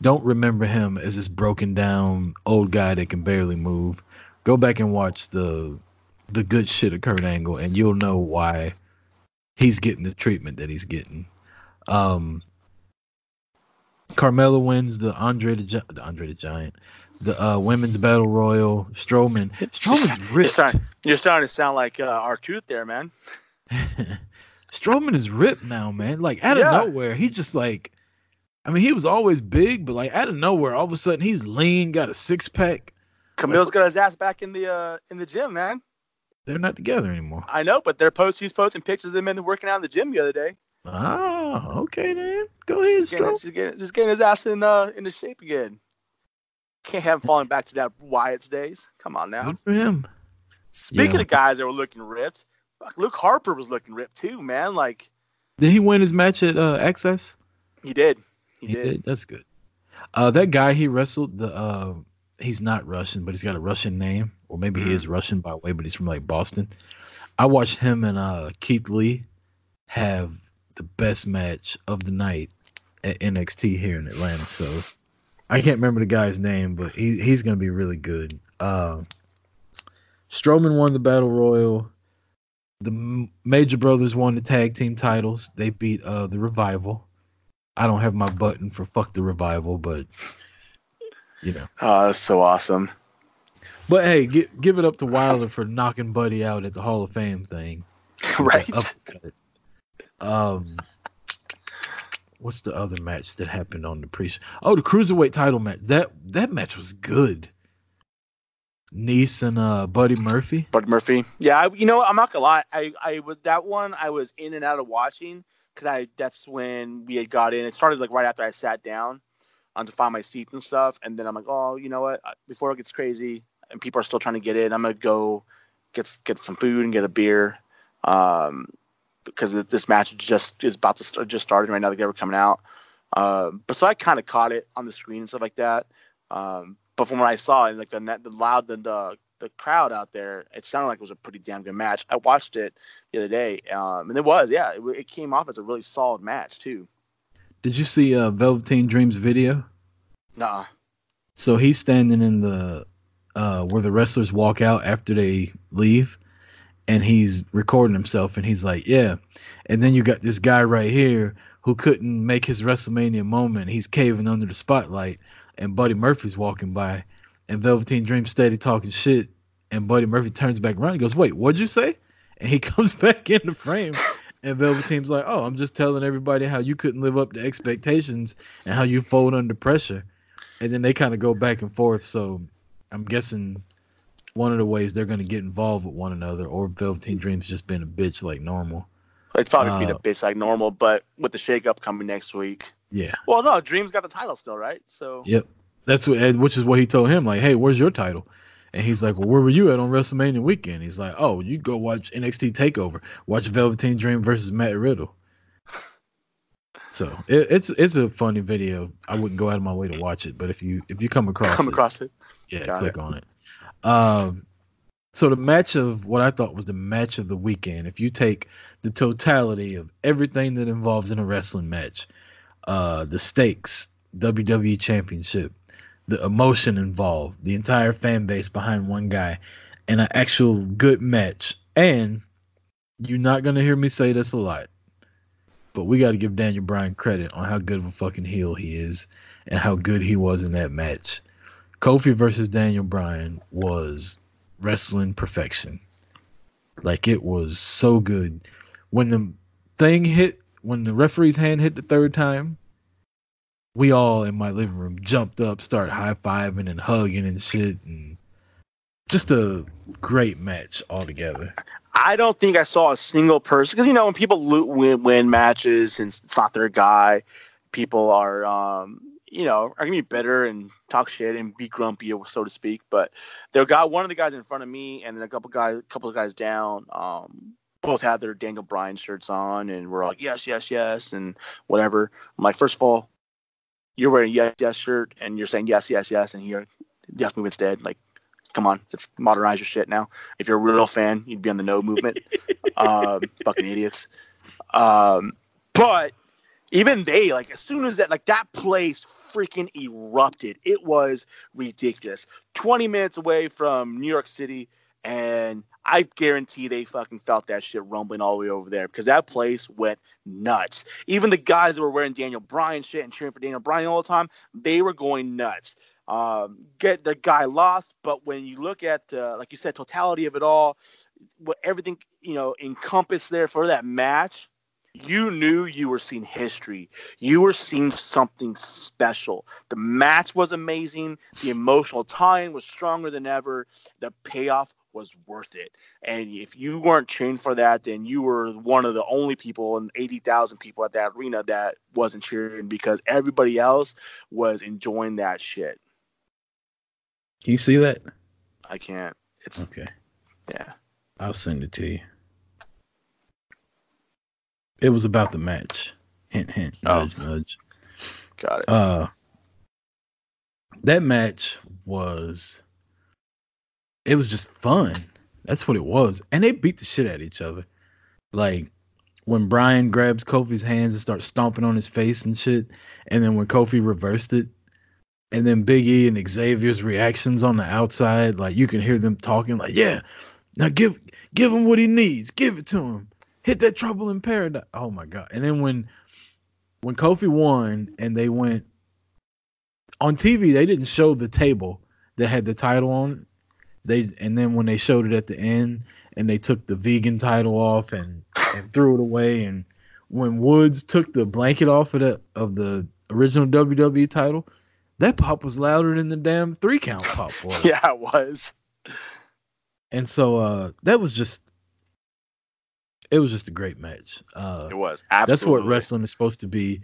Speaker 3: don't remember him as this broken down old guy that can barely move. Go back and watch the the good shit of Kurt Angle, and you'll know why he's getting the treatment that he's getting. Um, Carmella wins the Andre the, Gi- the Andre the Giant, the uh, women's battle royal. Strowman, Strowman's
Speaker 4: You're
Speaker 3: ripped.
Speaker 4: starting, you're starting to sound like uh, R-Truth there, man.
Speaker 3: Strowman is ripped now, man. Like out of
Speaker 4: Yeah.
Speaker 3: nowhere, he just like, I mean, he was always big, but like out of nowhere, all of a sudden he's lean, got a six pack.
Speaker 4: Kamille's got his ass back in the uh, in the gym, man.
Speaker 3: They're not together anymore.
Speaker 4: I know, but they're post he's posting pictures of them in the working out in the gym the other day.
Speaker 3: Ah, okay then. Go ahead,
Speaker 4: Just getting, just getting, just getting his ass in uh into shape again. Can't have him falling back to that Wyatt's days. Come on now.
Speaker 3: Good for him.
Speaker 4: Speaking
Speaker 3: Yeah.
Speaker 4: of guys that were looking ripped, fuck, Luke Harper was looking ripped too, man. Like
Speaker 3: Did he win his match at uh, Axxess?
Speaker 4: he did. He, did.
Speaker 3: That's good. Uh, that guy he wrestled, the uh, he's not Russian, but he's got a Russian name, or maybe
Speaker 4: Mm-hmm.
Speaker 3: he is Russian by way, but he's from like Boston. I watched him and uh, Keith Lee have the best match of the night at NXT here in Atlanta. So I can't remember the guy's name, but he he's gonna be really good. Uh, Strowman won the battle royal. The Major Brothers won the tag team titles. They beat uh, the Revival. I don't have my button for fuck the Revival, but you know.
Speaker 4: Oh, that's so awesome.
Speaker 3: But hey, gi- give it up to Wilder for knocking Buddy out at the Hall of Fame thing.
Speaker 4: right.
Speaker 3: Um, what's the other match that happened on the pre? Oh, the cruiserweight title match. That that match was good. Nice and uh, Buddy Murphy.
Speaker 4: Buddy Murphy. Yeah, I, you know, I'm not gonna lie. I, I was that one. I was in and out of watching because I that's when we had got in. It started like right after I sat down to find my seats and stuff, and then I'm like, oh, you know what? Before it gets crazy and people are still trying to get in, I'm gonna go get get some food and get a beer. Um, because this match just is about to start, just started right now. Like they were coming out. Um, but so I kind of caught it on the screen and stuff like that. Um, but from what I saw, and like the net, the loud, the, the the crowd out there, it sounded like it was a pretty damn good match. I watched it the other day, um, and it was, yeah, it, it came off as a really solid match too.
Speaker 3: Did you see uh, Velveteen Dreams video?
Speaker 4: Nah,
Speaker 3: So he's standing in the uh, where the wrestlers walk out after they leave, and he's recording himself, and he's like, "Yeah." And then you got this guy right here who couldn't make his WrestleMania moment. He's caving under the spotlight, and Buddy Murphy's walking by, and Velveteen Dream steady talking shit, and Buddy Murphy turns back around. He goes, "Wait, what'd you say?" And he comes back in the frame. And Velveteen's like, "Oh, I'm just telling everybody how you couldn't live up to expectations and how you fold under pressure." and then they kind of go back and forth. So I'm guessing one of the ways they're going to get involved with one another, or Velveteen Dream's just been a bitch like normal.
Speaker 4: it's probably
Speaker 3: Uh,
Speaker 4: a bitch like normal, but with the shakeup coming next week.
Speaker 3: Yeah,
Speaker 4: Well, no, Dreams got the title still, right? So
Speaker 3: yep. That's what, which is what he told him. Like, hey, where's your title? And he's like, well, where were you at on WrestleMania weekend? He's like, oh, you go watch NXT Takeover, watch Velveteen Dream versus Matt Riddle. So it, it's it's a funny video. I wouldn't go out of my way to watch it, but if you if you come across
Speaker 4: come
Speaker 3: it,
Speaker 4: across it.
Speaker 3: Yeah,
Speaker 4: Got
Speaker 3: click on it. Um, so the match of what I thought was the match of the weekend. If you take the totality of everything that involves in a wrestling match, uh, the stakes, WWE Championship, the emotion involved, the entire fan base behind one guy, and an actual good match. And you're not gonna hear me say this a lot, but we got to give Daniel Bryan credit on how good of a fucking heel he is and how good he was in that match. Kofi versus Daniel Bryan was wrestling perfection. Like it was so good. When the thing hit, when the referee's hand hit the third time, we all in my living room jumped up, start high fiving and hugging and shit, and just a great match altogether.
Speaker 4: I don't think I saw a single person because you know when people win, win matches and it's not their guy, people are um, you know, are gonna be bitter and talk shit and be grumpy, so to speak. But they got one of the guys in front of me, and then a couple guys, a couple of guys down. Um, both had their Daniel Bryan shirts on, and we're like, yes, yes, yes, and whatever. I'm like, first of all, you're wearing a yes, yes shirt, and you're saying yes, yes, yes, and here, yes movement's dead. Like, come on, let's modernize your shit now. If you're a real fan, you'd be on the no movement. um, fucking idiots. Um, but even they, like, as soon as that, like, that place freaking erupted. It was ridiculous. 20 minutes away from New York City, and I guarantee they fucking felt that shit rumbling all the way over there because that place went nuts. Even the guys that were wearing Daniel Bryan shit and cheering for Daniel Bryan all the time, they were going nuts. Um, get the guy lost, but when you look at, uh, like you said, totality of it all, what everything you know encompassed there for that match, you knew you were seeing history. You were seeing something special. The match was amazing. The emotional tie-in was stronger than ever. The payoff was worth it. And if you weren't cheering for that, then you were one of the only people and 80,000 people at that arena that wasn't cheering because everybody else was enjoying that shit.
Speaker 3: Can you see that?
Speaker 4: I can't. It's
Speaker 3: Okay.
Speaker 4: yeah.
Speaker 3: I'll send it to you. It was about the match. Hint, hint,
Speaker 4: Oh.
Speaker 3: nudge, nudge.
Speaker 4: Got it.
Speaker 3: Uh, that match was. It was just fun. That's what it was, and they beat the shit out of each other. Like when Brian grabs Kofi's hands and starts stomping on his face and shit, and then when Kofi reversed it, and then Big E and Xavier's reactions on the outside, like you can hear them talking, like, "Yeah, now give give him what he needs, give it to him, hit that trouble in paradise." Oh my god! And then when when Kofi won and they went on TV, they didn't show the table that had the title on it. They and then when they showed it at the end and they took the vegan title off and and threw it away and when Woods took the blanket off of the of the original WWE title, that pop was louder than the damn three count pop was.
Speaker 4: yeah, it was.
Speaker 3: And so uh that was just it was just a great match. Uh
Speaker 4: It was. Absolutely.
Speaker 3: that's what wrestling is supposed to be.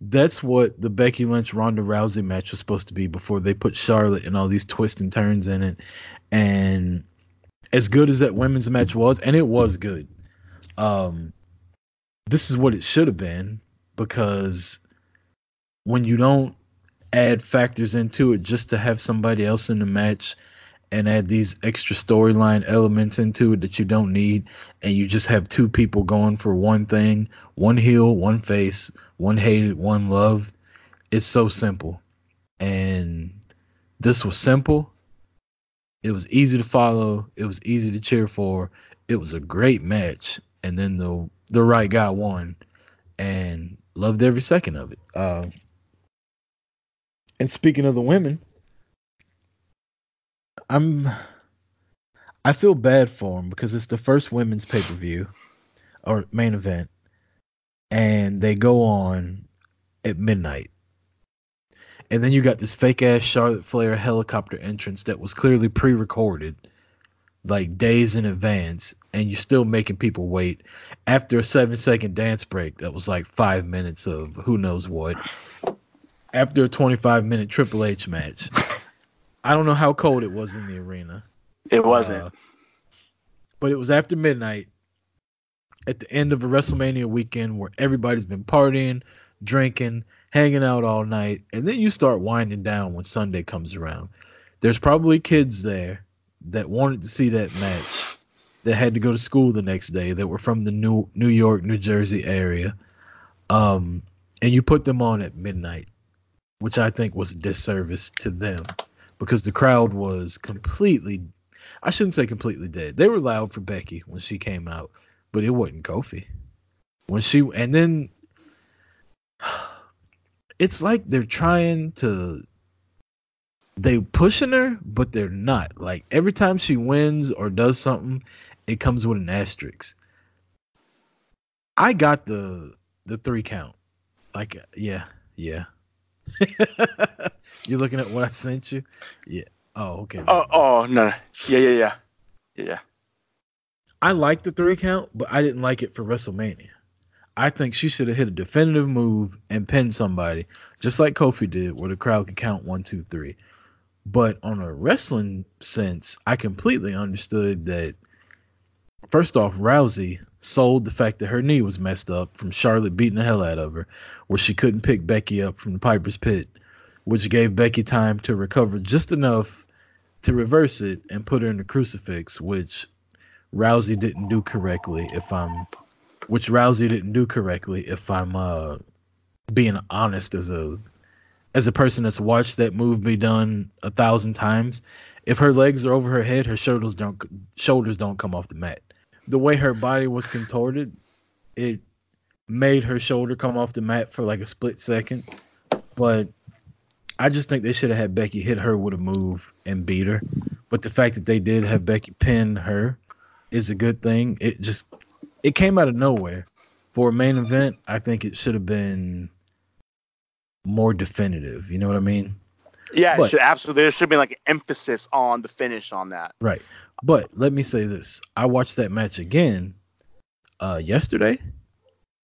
Speaker 3: That's what the Becky Lynch Ronda Rousey match was supposed to be before they put Charlotte and all these twists and turns in it. And as good as that women's match was, and it was good, um, this is what it should have been because when you don't add factors into it just to have somebody else in the match and add these extra storyline elements into it that you don't need, and you just have two people going for one thing, one heel, one face, one hated, one loved. It's so simple. And this was simple. It was easy to follow. It was easy to cheer for. It was a great match. And then the the right guy won. And loved every second of it. Uh, and speaking of the women, I'm I feel bad for them because it's the first women's pay per view or main event, and they go on at midnight. And then you got this fake ass Charlotte Flair helicopter entrance that was clearly pre recorded, like days in advance, and you're still making people wait after a seven second dance break that was like five minutes of who knows what. After a 25 minute Triple H match. I don't know how cold it was in the arena.
Speaker 4: It wasn't.
Speaker 3: Uh, but it was after midnight at the end of a WrestleMania weekend where everybody's been partying, drinking, hanging out all night, and then you start winding down when Sunday comes around. There's probably kids there that wanted to see that match that had to go to school the next day that were from the New New York, New Jersey area. Um and you put them on at midnight, which I think was a disservice to them because the crowd was completely I shouldn't say completely dead. They were loud for Becky when she came out, but it wasn't Kofi. When she and then it's like they're trying to they pushing her, but they're not. Like every time she wins or does something, it comes with an asterisk. I got the the three count. Like yeah, yeah. You're looking at what I sent you? Yeah. Oh, okay.
Speaker 4: Oh, oh no, yeah, yeah, yeah, yeah.
Speaker 3: I like the three count, but I didn't like it for WrestleMania. I think she should have hit a definitive move and pinned somebody, just like Kofi did, where the crowd could count one, two, three. But on a wrestling sense, I completely understood that. First off, Rousey sold the fact that her knee was messed up from Charlotte beating the hell out of her, where she couldn't pick Becky up from the Piper's Pit, which gave Becky time to recover just enough to reverse it and put her in the crucifix, which Rousey didn't do correctly. If I'm, which Rousey didn't do correctly. If I'm uh being honest as a as a person that's watched that move be done a thousand times, if her legs are over her head, her shoulders don't shoulders don't come off the mat. The way her body was contorted, it made her shoulder come off the mat for like a split second. But I just think they should have had Becky hit her with a move and beat her. But the fact that they did have Becky pin her is a good thing. It just it came out of nowhere. For a main event, I think it should have been more definitive. You know what I mean?
Speaker 4: Yeah,
Speaker 3: But-
Speaker 4: it should absolutely. There should be like emphasis on the finish on that.
Speaker 3: Right. But let me say this. I watched that match again uh yesterday.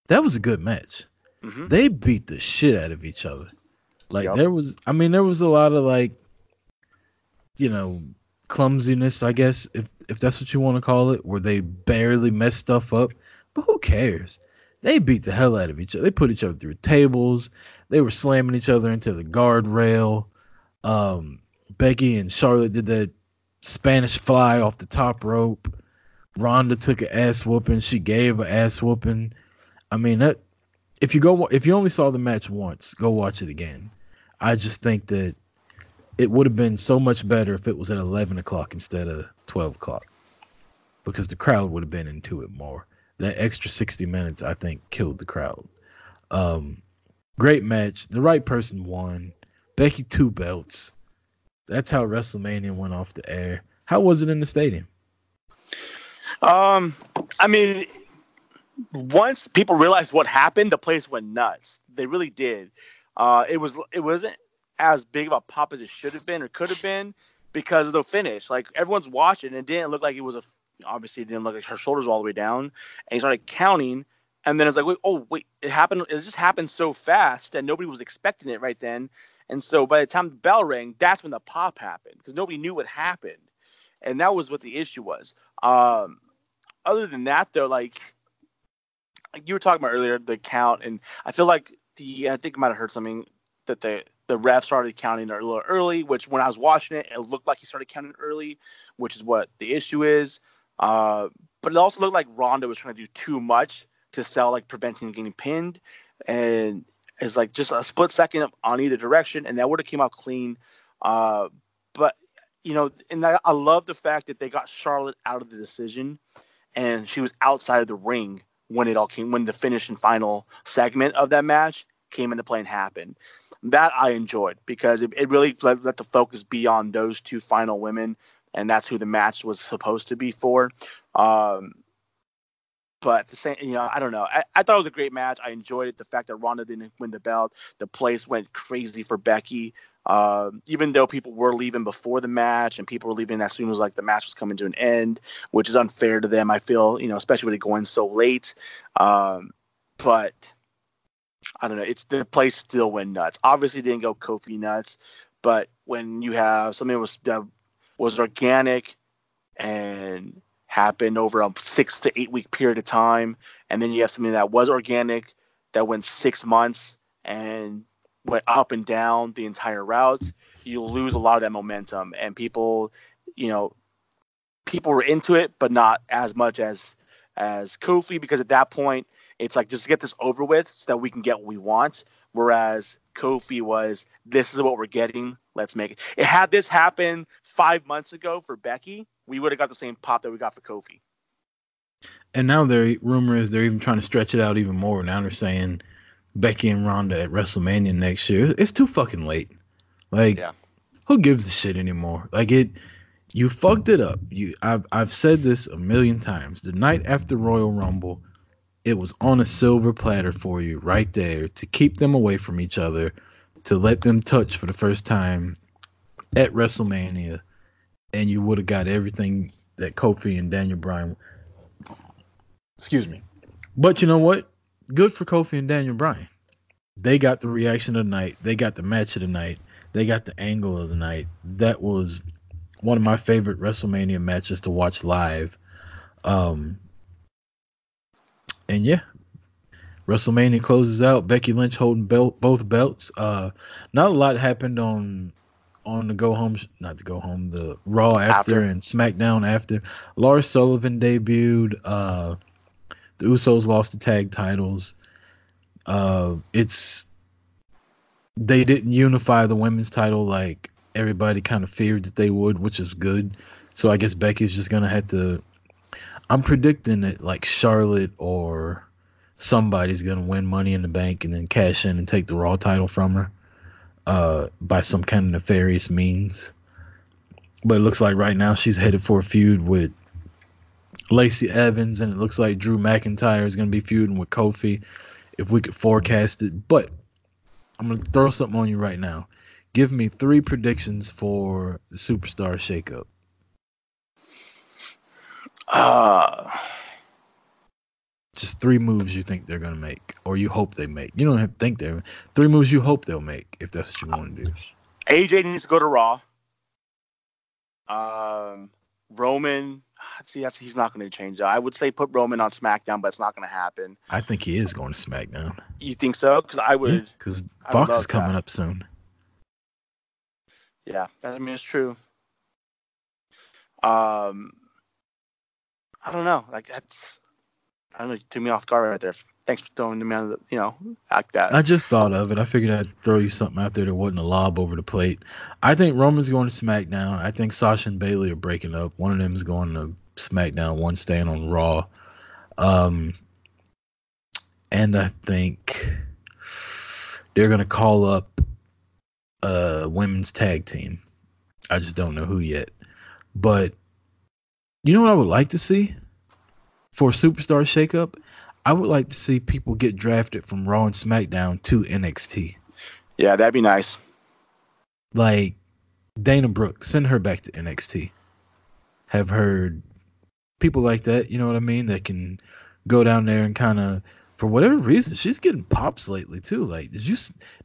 Speaker 3: That was a good match.
Speaker 4: hmm
Speaker 3: They beat the shit out of each other. Like
Speaker 4: Yep.
Speaker 3: there was I mean there was a lot of like you know clumsiness, I guess, if if that's what you want to call it, where they barely messed stuff up. But who cares? They beat the hell out of each other. They put each other through tables. They were slamming each other into the guardrail. Um, Becky and Charlotte did that Spanish fly off the top rope. Ronda took an ass whooping. She gave an ass whooping. I mean that if you go if you only saw the match once, go watch it again. I just think that it would have been so much better if it was at eleven o'clock instead of twelve o'clock, because the crowd would have been into it more. That extra sixty minutes, I think, killed the crowd. Um, great match. The right person won. Becky two belts. That's how WrestleMania went off the air. How was it in the stadium?
Speaker 4: Um, I mean, once people realized what happened, the place went nuts. They really did. Uh, it was it wasn't as big of a pop as it should have been or could have been because of the finish. Like everyone's watching, and it didn't look like it was a. Obviously, it didn't look like her shoulders all the way down, and he started counting. And then it's like, wait, oh wait, it happened. It just happened so fast, and nobody was expecting it right then. And so by the time the bell rang, that's when the pop happened because nobody knew what happened, and that was what the issue was. Um, other than that, though, like, like you were talking about earlier, the count, and I feel like the I think I might have heard something that the the ref started counting a little early, which when I was watching it, it looked like he started counting early, which is what the issue is. Uh, but it also looked like Ronda was trying to do too much to sell, like preventing getting pinned, and it's like just a split second on either direction, and that would have came out clean. Uh, but you know, and I, I love the fact that they got Charlotte out of the decision, and she was outside of the ring when it all came, when the finish and final segment of that match came into play and happened. That I enjoyed because it, it really let, let the focus be on those two final women, and that's who the match was supposed to be for. Um, but the same, you know, I don't know. I, I thought it was a great match. I enjoyed it. The fact that Ronda didn't win the belt, the place went crazy for Becky. Um, even though people were leaving before the match and people were leaving as soon as like the match was coming to an end, which is unfair to them. I feel, you know, especially with it going so late. Um, but I don't know. It's the place still went nuts. Obviously, didn't go Kofi nuts, but when you have something that was that was organic and happened over a six to eight week period of time, and then you have something that was organic that went six months and went up and down the entire route, you lose a lot of that momentum, and people, you know, people were into it, but not as much as as Kofi because at that point it's like just get this over with so that we can get what we want. Whereas Kofi was, this is what we're getting. Let's make it. It had this happen five months ago for Becky, we would have got the same pop that we got for Kofi.
Speaker 3: And now their rumor is they're even trying to stretch it out even more. Now they're saying Becky and Ronda at WrestleMania next year. It's too fucking late. Like,
Speaker 4: Yeah.
Speaker 3: who gives a shit anymore? Like it, you fucked it up. You, I've I've said this a million times. The night after Royal Rumble, it was on a silver platter for you right there to keep them away from each other, to let them touch for the first time at WrestleMania, and you would have got everything that Kofi and Daniel Bryan. Excuse me. But you know what? good for Kofi and Daniel Bryan. They got the reaction of the night. They got the match of the night. They got the angle of the night. That was one of my favorite WrestleMania matches to watch live. Um, and yeah, WrestleMania closes out. Becky Lynch holding belt, both belts. Uh, not a lot happened on on the go home, not the go home, the Raw after,
Speaker 4: After.
Speaker 3: and SmackDown after. Lars Sullivan debuted. Uh, the Usos lost the tag titles. Uh, it's they didn't unify the women's title like everybody kind of feared that they would, which is good. So I guess Becky's just gonna have to. I'm predicting that like Charlotte or somebody's gonna win Money in the Bank and then cash in and take the Raw title from her, uh, by some kind of nefarious means. But it looks like right now she's headed for a feud with Lacey Evans, and it looks like Drew McIntyre is gonna be feuding with Kofi, if we could forecast it. But I'm gonna throw something on you right now. Give me three predictions for the Superstar shakeup.
Speaker 4: Uh,
Speaker 3: Just three moves you think they're gonna make, or you hope they make. You don't have to think they're three moves you hope they'll make if that's what you want to do.
Speaker 4: AJ needs to go to Raw. Um, Roman, see, that's he's not going to change that. I would say put Roman on SmackDown, but it's not going to happen.
Speaker 3: I think he is going to SmackDown.
Speaker 4: You think so? Because I would.
Speaker 3: because
Speaker 4: I
Speaker 3: Fox
Speaker 4: would
Speaker 3: is coming
Speaker 4: that.
Speaker 3: up soon.
Speaker 4: Yeah, I mean it's true. Um, I don't know. Like that's, I don't know. You took me off guard right there. Thanks for throwing the, you know, like that.
Speaker 3: I just thought of it. I figured I'd throw you something out there that wasn't a lob over the plate. I think Roman's going to SmackDown. I think Sasha and Bayley are breaking up. One of them is going to SmackDown. One staying on Raw. Um, and I think they're gonna call up a women's tag team. I just don't know who yet. But you know what I would like to see for a superstar shakeup? I would like to see people get drafted from Raw and SmackDown to NXT.
Speaker 4: yeah, that'd be nice.
Speaker 3: Like Dana Brooke, send her back to NXT. Have heard people like that, you know what I mean, that can go down there and kind of, for whatever reason, she's getting pops lately too. Like, did you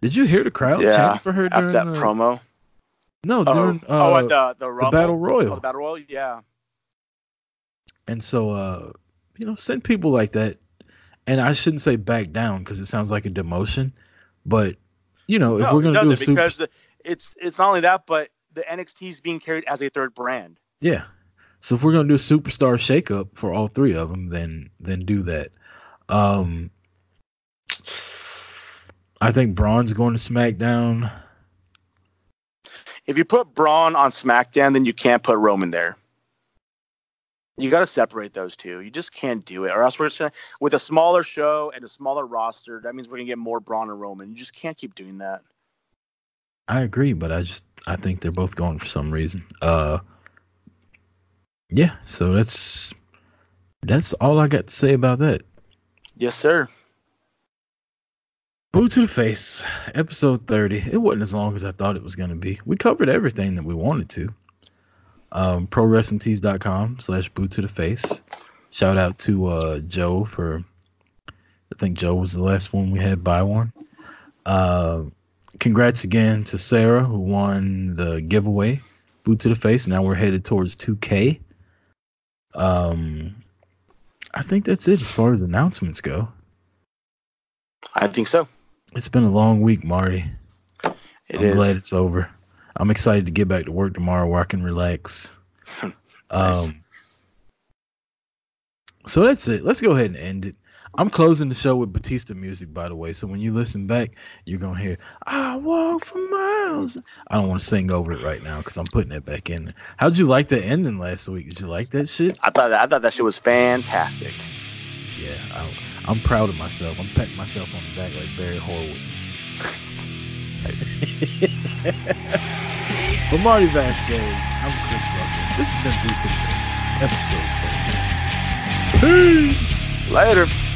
Speaker 3: did you hear the crowd
Speaker 4: Yeah,
Speaker 3: chanting for her during
Speaker 4: After that
Speaker 3: the,
Speaker 4: promo.
Speaker 3: No,
Speaker 4: Oh,
Speaker 3: during
Speaker 4: oh,
Speaker 3: uh,
Speaker 4: at the the, Rumble?
Speaker 3: Battle Royal.
Speaker 4: Oh, the Battle Royal. Yeah.
Speaker 3: And so, uh, you know, send people like that. And I shouldn't say back down because it sounds like a demotion, but you know, if
Speaker 4: no,
Speaker 3: we're gonna do a super,
Speaker 4: because the, it's it's not only that, but the NXT is being carried as a third brand.
Speaker 3: yeah. So if we're gonna do a superstar shakeup for all three of them, then then do that. Um, I think Braun's going to SmackDown.
Speaker 4: If you put Braun on SmackDown, then you can't put Roman there. You got to separate those two. You just can't do it, or else we're just gonna, with a smaller show and a smaller roster. That means we're gonna get more Braun and Roman. You just can't keep doing that.
Speaker 3: I agree, but I just I think they're both going for some reason. Uh, yeah. So that's that's all I got to say about that.
Speaker 4: Yes, sir.
Speaker 3: Boot to the face, episode 30. It wasn't as long as I thought it was going to be. We covered everything that we wanted to. Um, ProWrestlingTees.com slash boot to the face. Shout out to uh, Joe for, I think Joe was the last one we had buy one. Uh, congrats again to Sarah who won the giveaway, boot to the face. Now we're headed towards 2K. Um, I think that's it as far as announcements go.
Speaker 4: I think so.
Speaker 3: It's been a long week, Marty.
Speaker 4: It
Speaker 3: I'm
Speaker 4: is.
Speaker 3: glad it's over. I'm excited to get back to work tomorrow where I can relax.
Speaker 4: Nice.
Speaker 3: Um, so that's it. Let's go ahead and end it. I'm closing the show with Batista music, by the way. So when you listen back, you're gonna hear "I walk for miles." I don't want to sing over it right now because I'm putting it back in. How'd you like the ending last week? Did you like that shit?
Speaker 4: I thought that, I thought that shit was fantastic.
Speaker 3: Yeah, I, I'm proud of myself. I'm patting myself on the back like Barry Horowitz.
Speaker 4: Nice.
Speaker 3: For Marty Vasquez, I'm Chris Rucker. This has been Blue Face, episode 30. Peace!
Speaker 4: Later.